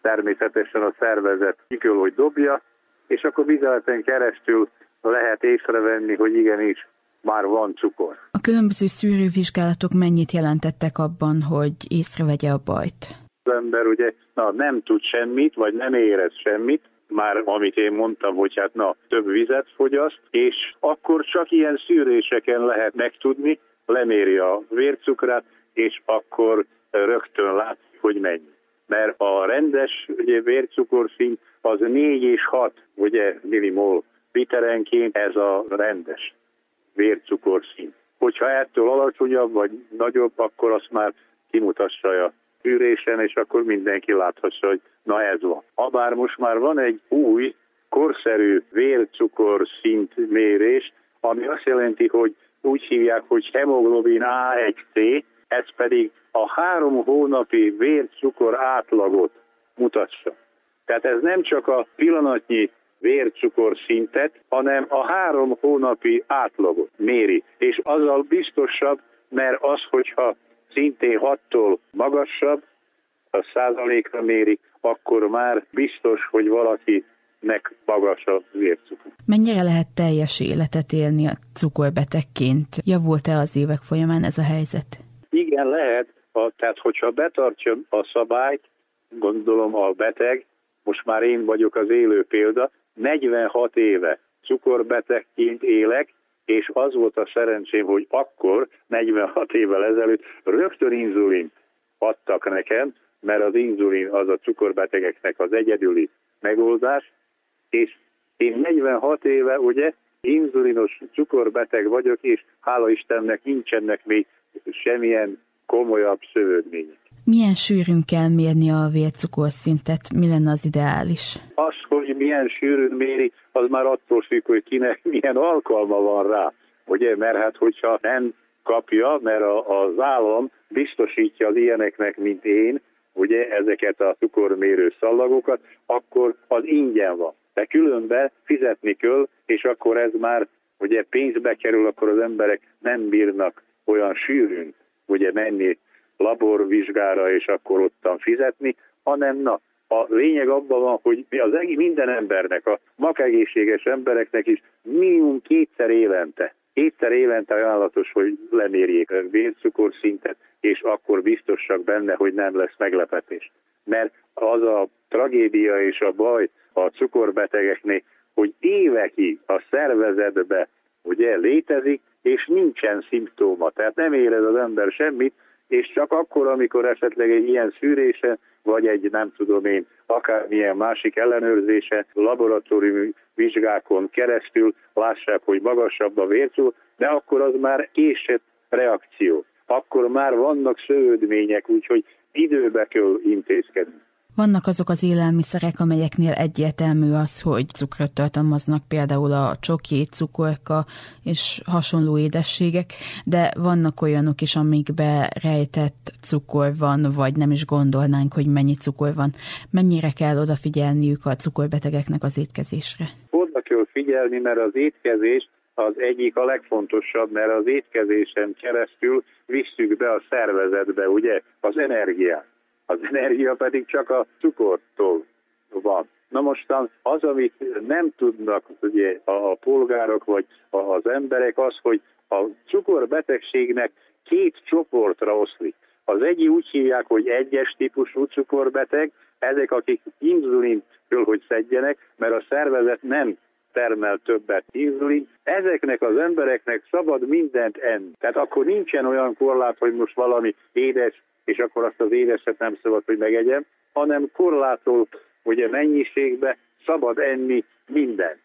természetesen a szervezet ki kell, hogy dobja, és akkor vizeleten keresztül lehet észrevenni, hogy igenis már van cukor. A különböző szűrővizsgálatok mennyit jelentettek abban, hogy észrevegye a bajt? Az ember ugye na, nem tud semmit, vagy nem érez semmit, már amit én mondtam, hogy hát na, több vizet fogyaszt, és akkor csak ilyen szűréseken lehet megtudni, leméri a vércukrát, és akkor rögtön látszik, hogy mennyi. Mert a rendes ugye, vércukorszint az 4 és 6 ugye, millimol literenként, ez a rendes vércukorszint. Hogyha ettől alacsonyabb vagy nagyobb, akkor azt már kimutassa a fűrésen, és akkor mindenki láthassa, hogy na ez van. Habár most már van egy új, korszerű vércukor szint mérés, ami azt jelenti, hogy úgy hívják, hogy hemoglobin A1C, ez pedig a három hónapi vércukor átlagot mutatja. Tehát ez nem csak a pillanatnyi vércukor szintet, hanem a három hónapi átlagot méri. És azzal biztosabb, mert az, hogyha szintén 6-tól magasabb, a százalékra mérik, akkor már biztos, hogy valakinek magas a vércukor. Mennyire lehet teljes életet élni a cukorbetegként? Javult-e az évek folyamán ez a helyzet? Igen, lehet, a, tehát hogyha betartja a szabályt, gondolom a beteg, most már én vagyok az élő példa, 46 éve cukorbetegként élek, és az volt a szerencsém, hogy akkor, 46 évvel ezelőtt rögtön inzulint adtak nekem, mert az inzulin az a cukorbetegeknek az egyedüli megoldás, és én 46 éve ugye inzulinos cukorbeteg vagyok, és hála Istennek nincsenek még semmilyen komolyabb szövődmények. Milyen sűrűn kell mérni a vércukorszintet? Mi lenne az ideális? Az, hogy milyen sűrűn méri, az már attól függ, hogy kinek milyen alkalma van rá. Ugye, mert hát hogyha nem kapja, mert a, az állam biztosítja az ilyeneknek, mint én, ugye ezeket a cukormérő szallagokat, akkor az ingyen van. De különben fizetni kell, és akkor ez már ugye pénzbe kerül, akkor az emberek nem bírnak olyan sűrűn ugye menni laborvizsgára, és akkor ottan fizetni, hanem na, a lényeg abban van, hogy az egész minden embernek, a magegészséges embereknek is minimum kétszer évente, kétszer évente ajánlatos, hogy lemérjék a vércukorszintet, és akkor biztosak benne, hogy nem lesz meglepetés. Mert az a tragédia és a baj a cukorbetegeknél, hogy évekig a szervezetbe ugye létezik, és nincsen szimptóma, tehát nem érez az ember semmit, és csak akkor, amikor esetleg egy ilyen szűrése, vagy egy nem tudom én, akármilyen másik ellenőrzése, laboratóriumi vizsgákon keresztül lássák, hogy magasabb a vércú, de akkor az már késett reakció. Akkor már vannak szövődmények, úgyhogy időbe kell intézkedni. Vannak azok az élelmiszerek, amelyeknél egyértelmű az, hogy cukrot tartalmaznak, például a csoki, cukorka és hasonló édességek, de vannak olyanok is, amikbe rejtett cukor van, vagy nem is gondolnánk, hogy mennyi cukor van. Mennyire kell odafigyelniük a cukorbetegeknek az étkezésre? Oda kell figyelni, mert az étkezés az egyik a legfontosabb, mert az étkezésen keresztül visszük be a szervezetbe, ugye, az energiát az energia pedig csak a cukortól van. Na mostan az, amit nem tudnak ugye, a polgárok vagy az emberek, az, hogy a cukorbetegségnek két csoportra oszlik. Az egyik úgy hívják, hogy egyes típusú cukorbeteg, ezek, akik inzulint kell, hogy szedjenek, mert a szervezet nem termel többet inzulin. Ezeknek az embereknek szabad mindent enni. Tehát akkor nincsen olyan korlát, hogy most valami édes és akkor azt az édeset nem szabad, hogy megegyem, hanem korlátolt ugye mennyiségbe szabad enni minden.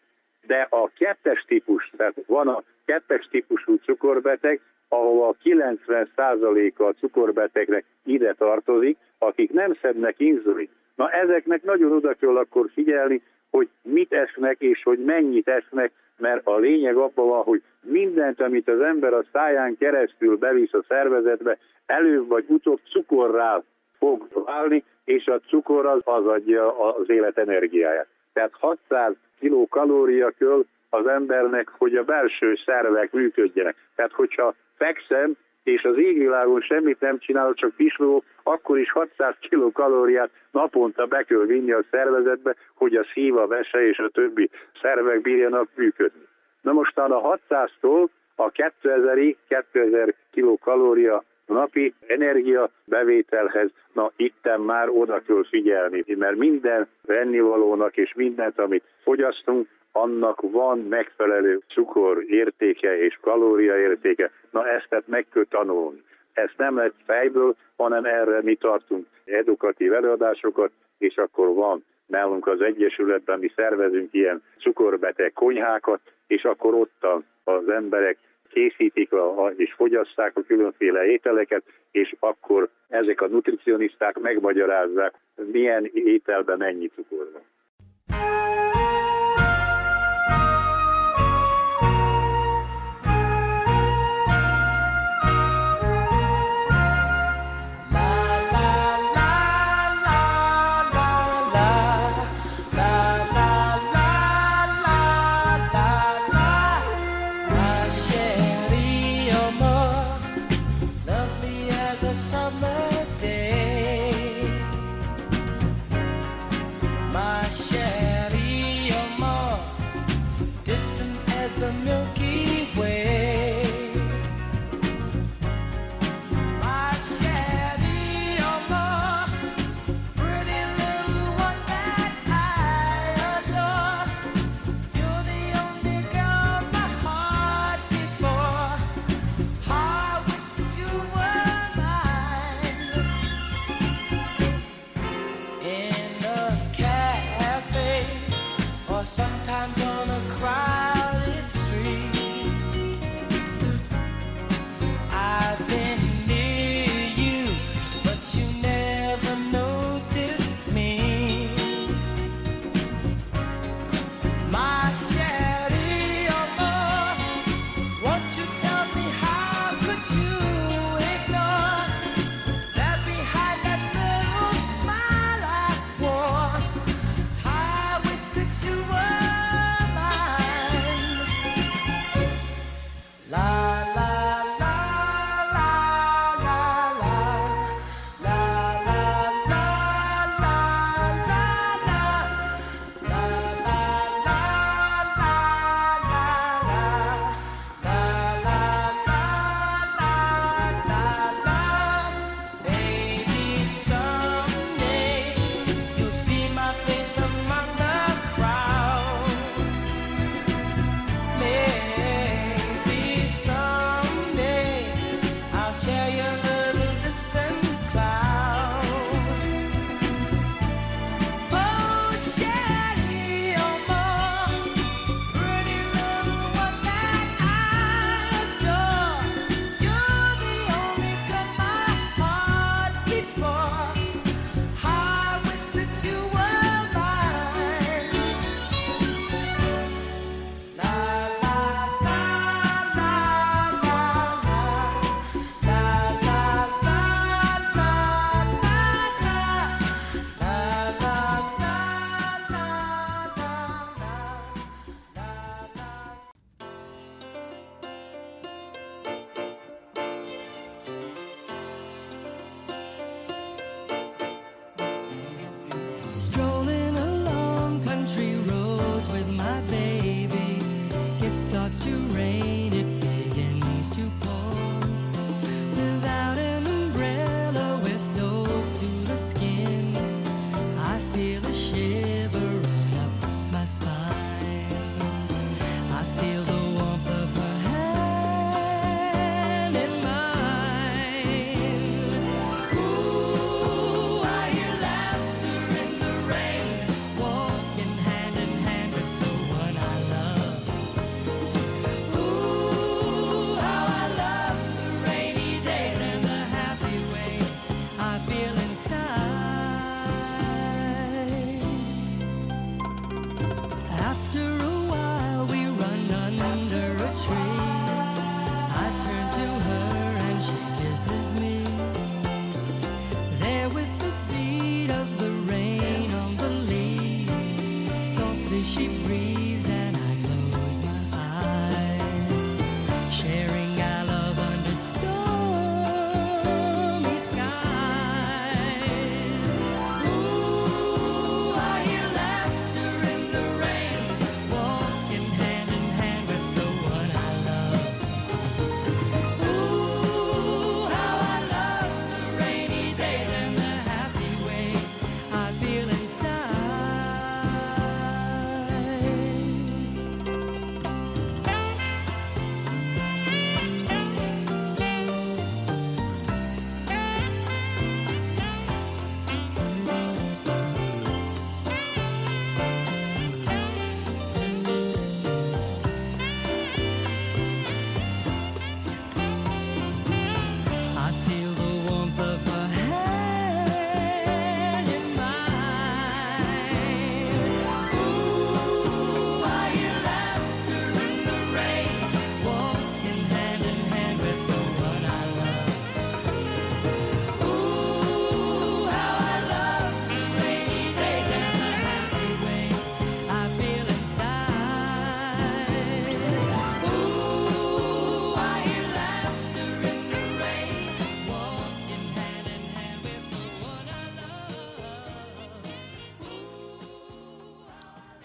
De a kettes típus, tehát van a kettes típusú cukorbeteg, ahol a 90%-a a cukorbetegnek ide tartozik, akik nem szednek inzulin. Na ezeknek nagyon oda kell akkor figyelni, hogy mit esznek és hogy mennyit esznek, mert a lényeg abban van, hogy mindent, amit az ember a száján keresztül bevisz a szervezetbe, előbb vagy utóbb cukorrá fog válni, és a cukor az, az adja az élet energiáját. Tehát 600 kiló kalória köl az embernek, hogy a belső szervek működjenek. Tehát, hogyha fekszem, és az égvilágon semmit nem csinálok, csak pislogok, akkor is 600 kalóriát naponta be kell vinni a szervezetbe, hogy a szív, a vese és a többi szervek bírjanak működni. Na mostan a 600-tól a 2000-ig 2000 kilokalória napi energia bevételhez, na itten már oda kell figyelni, mert minden vennivalónak és mindent, amit fogyasztunk, annak van megfelelő cukor értéke és kalória értéke. Na ezt meg kell tanulni. Ezt nem lehet fejből, hanem erre mi tartunk edukatív előadásokat, és akkor van nálunk az Egyesületben, mi szervezünk ilyen cukorbeteg konyhákat, és akkor ott az emberek készítik a, és fogyasszák a különféle ételeket, és akkor ezek a nutricionisták megmagyarázzák, milyen ételben mennyi cukor van.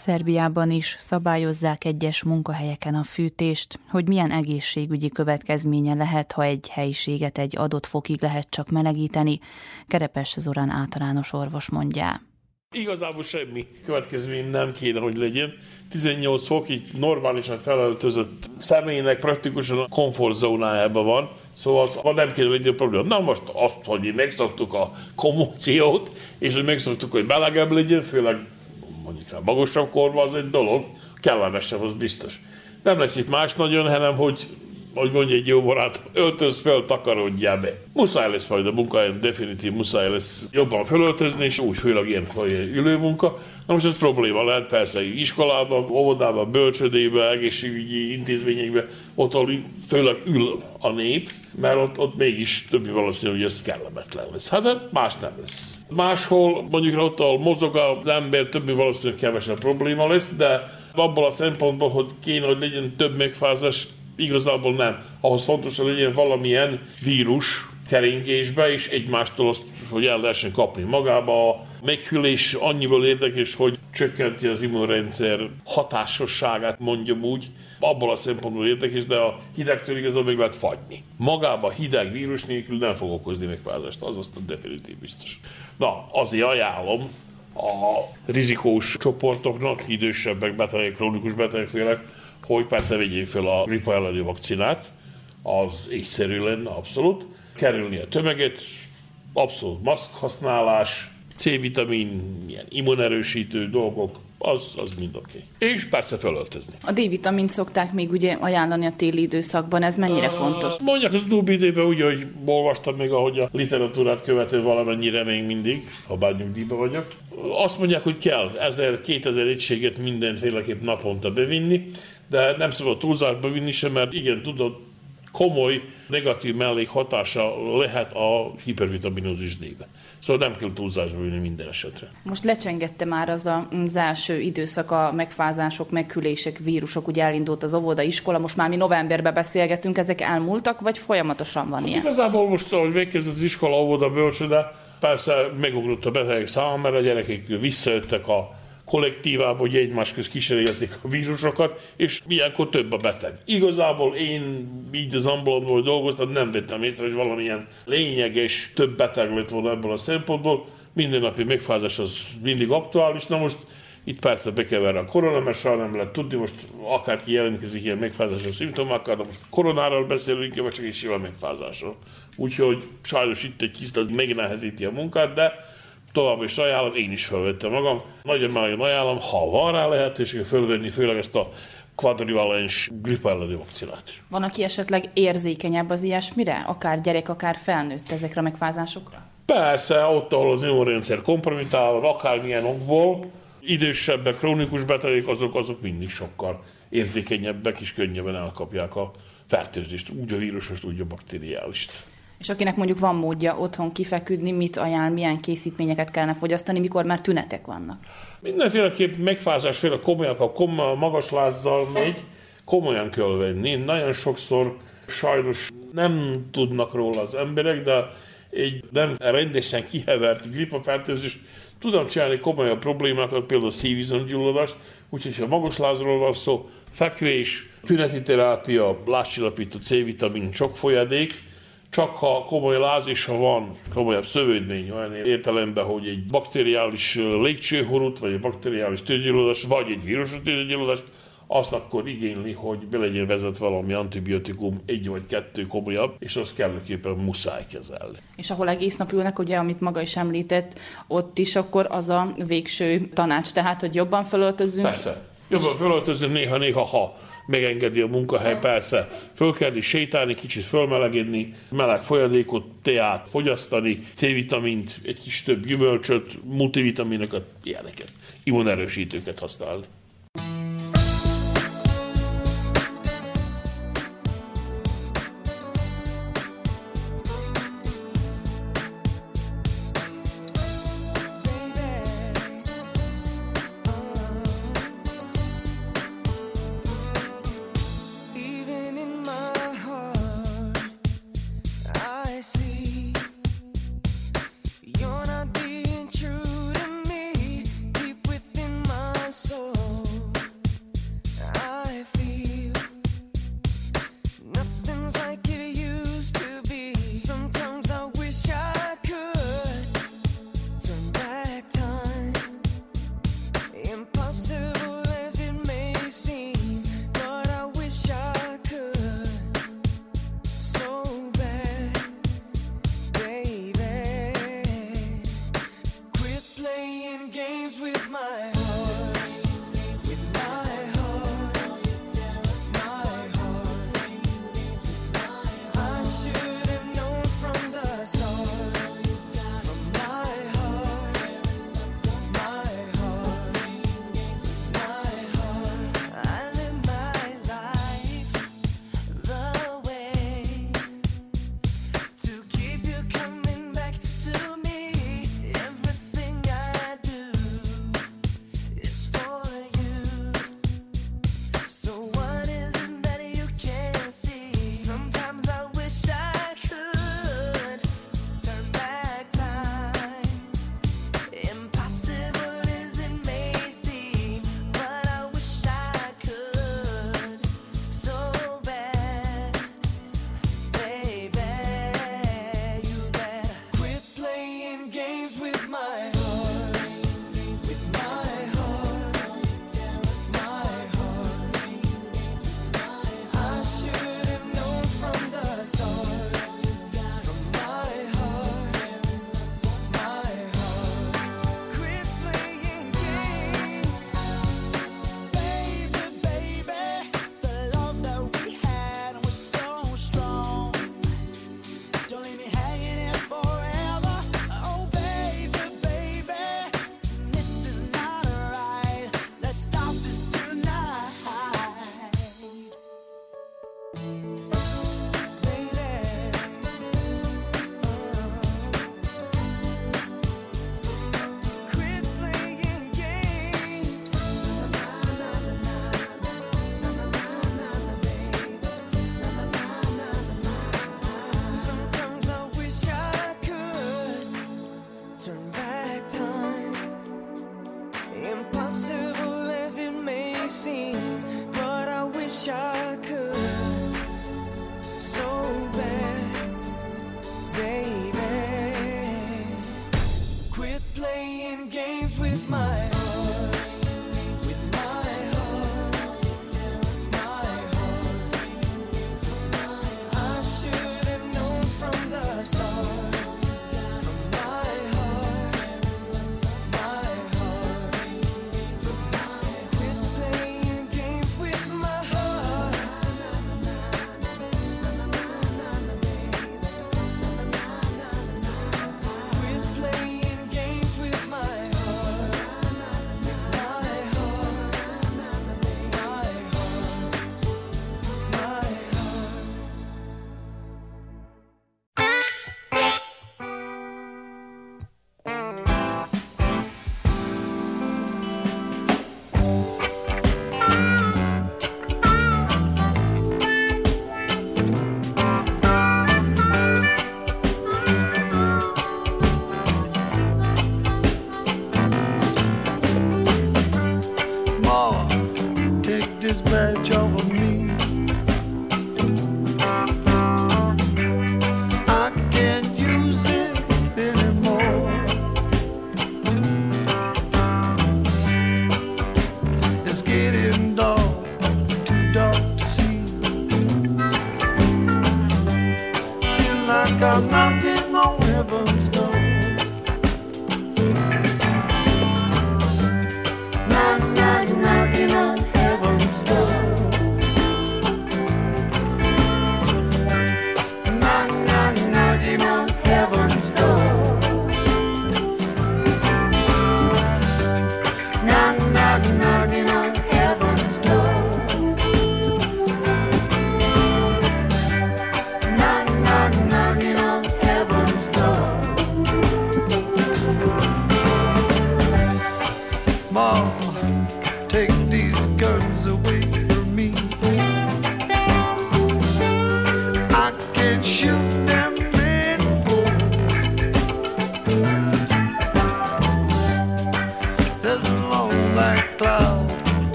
Szerbiában is szabályozzák egyes munkahelyeken a fűtést, hogy milyen egészségügyi következménye lehet, ha egy helyiséget egy adott fokig lehet csak melegíteni, Kerepes Zorán általános orvos mondja. Igazából semmi következmény nem kéne, hogy legyen. 18 fok így normálisan felöltözött személynek praktikusan a komfortzónájában van, szóval az, az nem kéne legyen probléma. Na most azt, hogy megszoktuk a kommóciót, és hogy megszoktuk, hogy melegebb legyen, főleg mondjuk rá magasabb korban, az egy dolog, kellemesebb, az biztos. Nem lesz itt más nagyon, hanem hogy hogy mondja egy jó barát, öltöz föl, takarodjál be. Muszáj lesz majd a munkahelyen, definitív muszáj lesz jobban fölöltözni, és úgy főleg ilyen hogy ülőmunka. Na most ez probléma lehet persze iskolában, óvodában, bölcsödében, egészségügyi intézményekben, ott ahol főleg ül a nép, mert ott, ott mégis többi valószínű, hogy ez kellemetlen lesz. Hát de más nem lesz. Máshol, mondjuk ott, ahol mozog az ember, többi valószínűleg kevesebb probléma lesz, de abból a szempontból, hogy kéne, hogy legyen több megfázás, igazából nem. Ahhoz fontos, hogy legyen valamilyen vírus keringésbe, és egymástól azt, hogy el lehessen kapni magába. A meghűlés annyiból érdekes, hogy csökkenti az immunrendszer hatásosságát, mondjam úgy. Abból a szempontból érdekes, de a hidegtől igazából még lehet fagyni. Magába hideg vírus nélkül nem fog okozni megfázást, az azt definitív biztos. Na, azért ajánlom, a rizikós csoportoknak, idősebbek, betegek, krónikus betegek hogy persze vegyék fel a gripa elleni vakcinát, az észszerű lenne abszolút. Kerülni a tömeget, abszolút maszk használás, C-vitamin, ilyen immunerősítő dolgok, az, az mind oké. Okay. És persze felöltözni. A D-vitamint szokták még ugye ajánlani a téli időszakban, ez mennyire Uh, fontos? Mondják az utóbbi időben úgy, hogy olvastam még, ahogy a literatúrát követő valamennyire még mindig, ha bár nyugdíjban vagyok. Azt mondják, hogy kell 1000-2000 egységet mindenféleképp naponta bevinni, de nem szabad túlzásba vinni sem, mert igen, tudod, komoly negatív mellékhatása lehet a hipervitaminózis D-be. Szóval nem kell túlzásba vinni minden esetre. Most lecsengette már az a, az első időszak a megfázások, megkülések, vírusok, ugye elindult az óvoda, iskola, most már mi novemberben beszélgetünk, ezek elmúltak, vagy folyamatosan van ilyen? Igazából most, ahogy megkezdett az iskola, óvoda, bölcsőde, persze megugrott a betegek száma, mert a gyerekek visszajöttek a kollektívában, hogy egymás köz kísérletik a vírusokat, és ilyenkor több a beteg. Igazából én így az ambulantból dolgoztam, nem vettem észre, hogy valamilyen lényeges több beteg lett volna ebből a szempontból. Mindennapi megfázás az mindig aktuális. Na most itt persze bekever a korona, mert soha nem lehet tudni, most akárki jelentkezik ilyen megfázásos szimptomákkal, de most koronáról beszélünk, vagy csak egy sima megfázásról. Úgyhogy sajnos itt egy kicsit megnehezíti a munkát, de tovább is ajánlom, én is felvettem magam. Nagyon-nagyon ajánlom, ha van rá lehetőség fölvenni, főleg ezt a quadrivalens gripp elleni vakcinát. Van, aki esetleg érzékenyebb az ilyesmire? Akár gyerek, akár felnőtt ezekre a megfázásokra? Persze, ott, ahol az immunrendszer kompromitál, akármilyen okból, idősebbek, krónikus betegek, azok, azok mindig sokkal érzékenyebbek, és könnyebben elkapják a fertőzést, úgy a vírusost, úgy a bakteriálist. És akinek mondjuk van módja otthon kifeküdni, mit ajánl, milyen készítményeket kellene fogyasztani, mikor már tünetek vannak? Mindenféleképp megfázás, főleg komolyan, ha komoly, magas lázzal megy, komolyan kell venni. Nagyon sokszor sajnos nem tudnak róla az emberek, de egy nem rendesen kihevert gripafertőzés tudom csinálni komolyabb problémákat, például szívizomgyulladást, úgyhogy ha magas lázról van szó, fekvés, tüneti terápia, lázcsillapító C-vitamin, csak folyadék, csak ha komoly láz ha van komolyabb szövődmény, olyan értelemben, hogy egy bakteriális légcsőhorút, vagy egy bakteriális tőgyulladást, vagy egy vírusos tőgyulladást, azt akkor igényli, hogy be legyen vezetve valami antibiotikum, egy vagy kettő komolyabb, és azt kellőképpen muszáj kezelni. És ahol egész nap ülnek, ugye, amit maga is említett, ott is akkor az a végső tanács, tehát, hogy jobban felöltözünk. Persze. Jobban felöltözünk néha-néha, ha megengedi a munkahely, persze. Föl kell is sétálni, kicsit fölmelegedni, meleg folyadékot, teát fogyasztani, C-vitamint, egy kis több gyümölcsöt, multivitaminokat, ilyeneket, immunerősítőket használni.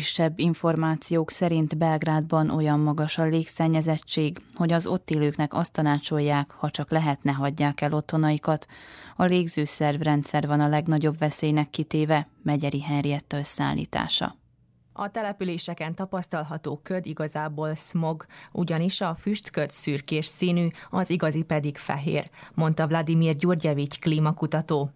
A legfrissebb információk szerint Belgrádban olyan magas a légszennyezettség, hogy az ott élőknek azt tanácsolják, ha csak lehetne hagyják el otthonaikat. A légzőszervrendszer van a legnagyobb veszélynek kitéve, Megyeri Henrietta összeállítása. A településeken tapasztalható köd igazából smog, ugyanis a füstköd szürkés színű, az igazi pedig fehér, mondta Vladimir Gyurgyevics klímakutató.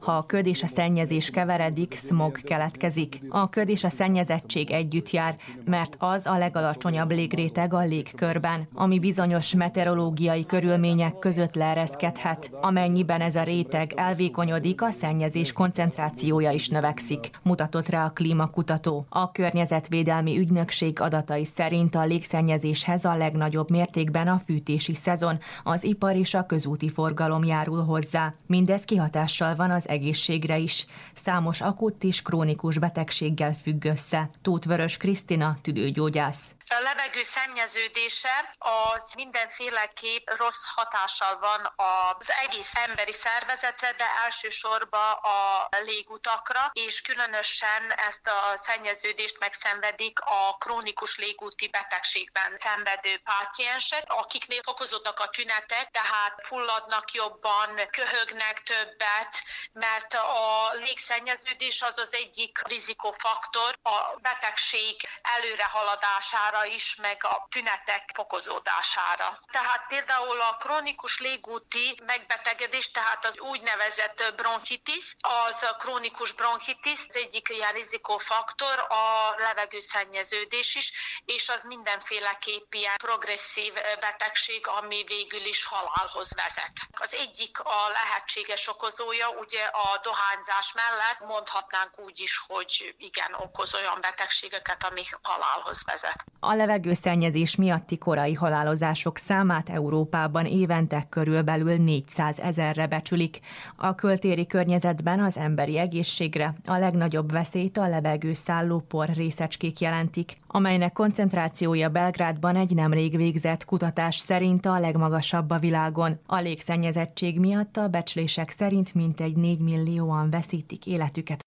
Ha a köd és a szennyezés keveredik, smog keletkezik. A köd és a szennyezettség együtt jár, mert az a legalacsonyabb légréteg a légkörben, ami bizonyos meteorológiai körülmények között leereszkedhet. Amennyiben ez a réteg elvékonyodik, a szennyezés koncentrációja is növekszik, mutatott rá a klímakutató. A környezetvédelmi ügynökség adatai szerint a légszennyezéshez a legnagyobb mértékben a fűtési szezon, az ipar és a közúti forgalom járul hozzá. Mindez kihatással van az egészségre is. Számos akut és krónikus betegséggel függ össze. Tóth Vörös Krisztina, tüdőgyógyász. A levegő szennyeződése az mindenféleképp rossz hatással van az egész emberi szervezetre, de elsősorban a légutakra, és különösen ezt a szennyeződést megszenvedik a krónikus légúti betegségben szenvedő páciensek, akiknél fokozódnak a tünetek, tehát fulladnak jobban, köhögnek többet, mert a légszennyeződés az az egyik rizikofaktor a betegség előrehaladására is, meg a tünetek fokozódására. Tehát például a krónikus légúti megbetegedés, tehát az úgynevezett bronchitis, az a krónikus bronchitis, egyik ilyen rizikofaktor, a levegőszennyeződés is, és az mindenféleképp ilyen progresszív betegség, ami végül is halálhoz vezet. Az egyik a lehetséges okozója, ugye a dohányzás mellett mondhatnánk úgy is, hogy igen, okoz olyan betegségeket, ami halálhoz vezet. A levegőszennyezés miatti korai halálozások számát Európában évente körülbelül 400 ezerre becsülik. A kültéri környezetben az emberi egészségre a legnagyobb veszélyt a levegőszálló por részecskék jelentik, amelynek koncentrációja Belgrádban egy nemrég végzett kutatás szerint a legmagasabb a világon. A légszennyezettség miatt a becslések szerint mintegy 4 millióan veszítik életüket.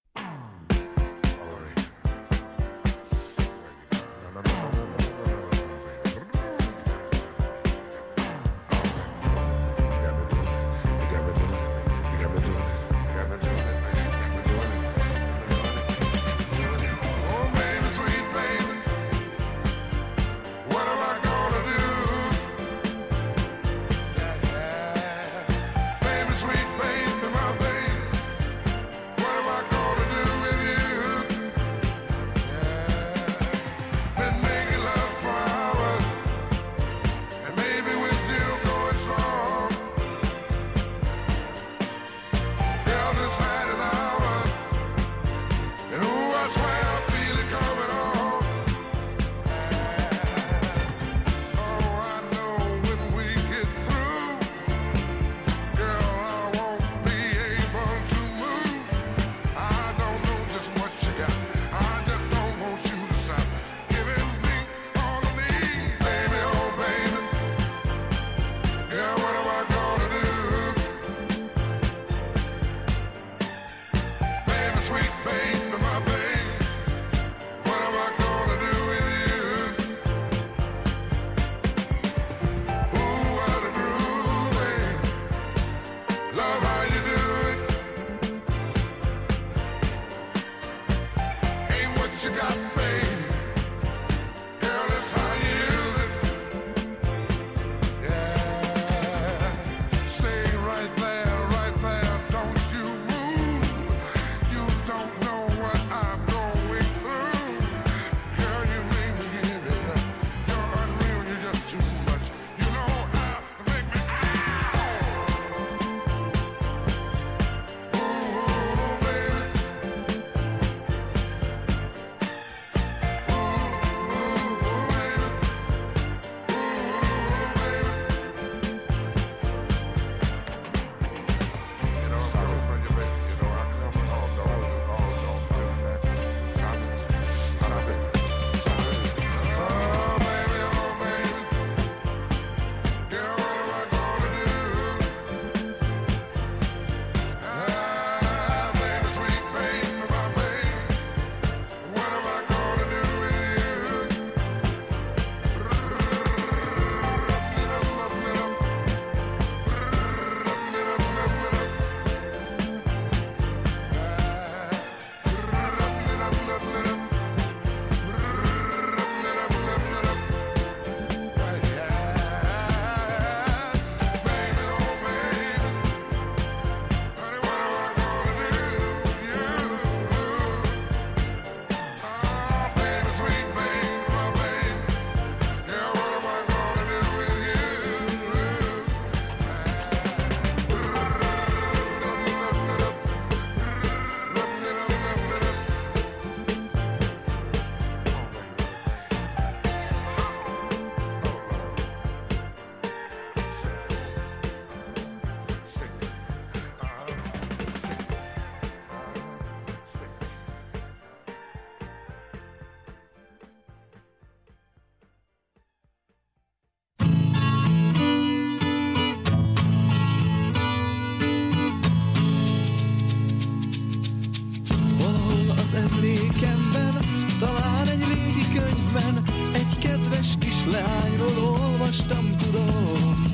Leányról olvastam, tudom.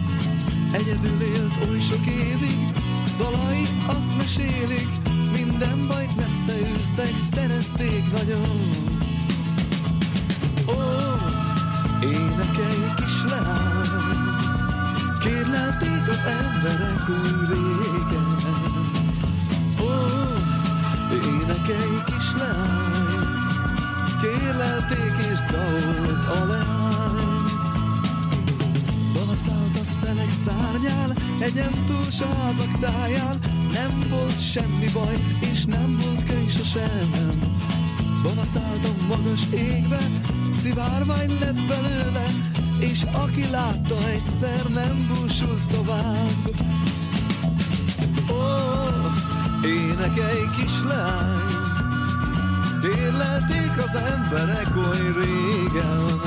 Egyedül élt oly sok évig, dalai azt mesélik, minden bajt messze űztek, szerették nagyon. Ó, énekelj kislány, kérlelték az emberek új régen. Ó, énekelj kislány, kérlelték és daolt a leány. Szárnyán, egyen túl s a házak táján, nem volt semmi baj, és nem volt könyv sosem. Balaszállt a magas égbe, Szivárvány lett belőle, és aki látta egyszer nem búsult tovább. Ó, énekelj kislány, Kérlelték az emberek oly régen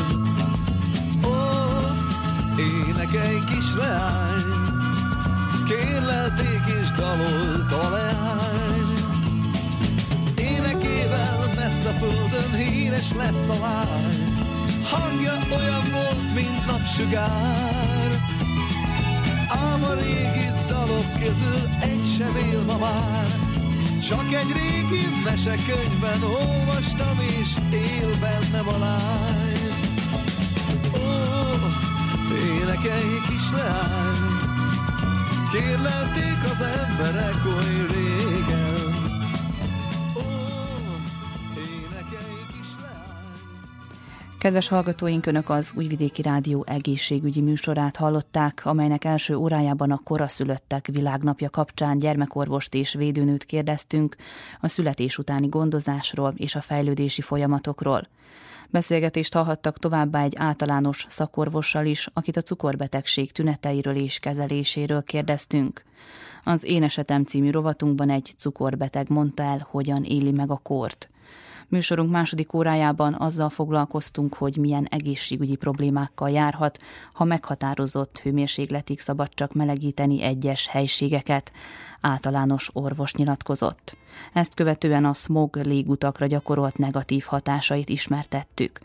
Ó, énekelj kislány Kérlelték és dalolt a leány Énekével messze földön híres lett a lány. Hangja olyan volt, mint napsugár. Ám a régi dalok közül egy sem él ma már. Csak egy régi mesekönyvben olvastam, és él bennem a lány. Ó, énekelj kislány, kérlelték az emberek oly régen. Kedves hallgatóink, Önök az Újvidéki Rádió egészségügyi műsorát hallották, amelynek első órájában a koraszülöttek világnapja kapcsán gyermekorvost és védőnőt kérdeztünk a születés utáni gondozásról és a fejlődési folyamatokról. Beszélgetést hallhattak továbbá egy általános szakorvossal is, akit a cukorbetegség tüneteiről és kezeléséről kérdeztünk. Az Én esetem című rovatunkban egy cukorbeteg mondta el, hogyan éli meg a kort. Műsorunk második órájában azzal foglalkoztunk, hogy milyen egészségügyi problémákkal járhat, ha meghatározott hőmérsékletig szabad csak melegíteni egyes helységeket. Általános orvos nyilatkozott. Ezt követően a smog légutakra gyakorolt negatív hatásait ismertettük.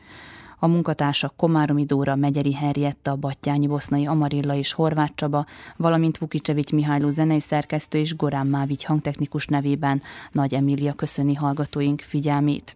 A munkatársak Komáromi Dóra, Megyeri Henrietta, Battyányi Bosznai Amarilla és Horváth Csaba, valamint Vukicsevics Mihályló zenei szerkesztő és Gorán Mávigy hangtechnikus nevében Nagy Emília köszöni hallgatóink figyelmét.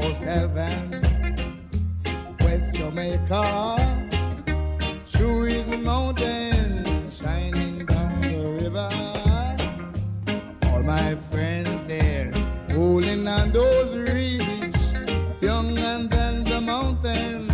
North Heaven, West Jamaica, True is the mountain shining down the river. All my friends there, holding on those reeds, young and then the mountain,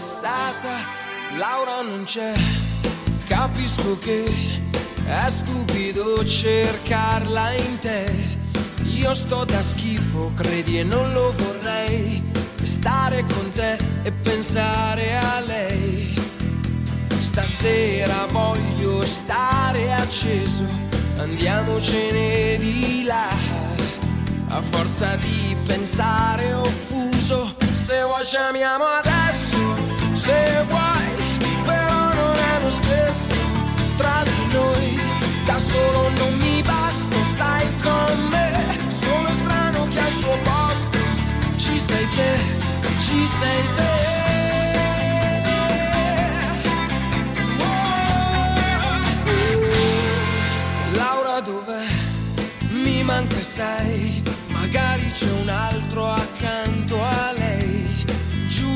passata. Laura non c'è, capisco che è stupido cercarla in te. Io sto da schifo, credi e non lo vorrei, stare con te e pensare a lei. Stasera voglio stare acceso, andiamocene di là. A forza di pensare offuso, se vuoi ci amiamo adesso, se vuoi, però non è lo stesso tra di noi. Da solo non mi basta, stai con me, sono strano che al suo posto ci sei te, ci sei te. Laura dov'è? Mi manca sai, magari c'è un altro accanto.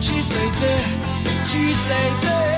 She stayed there, she stayed there.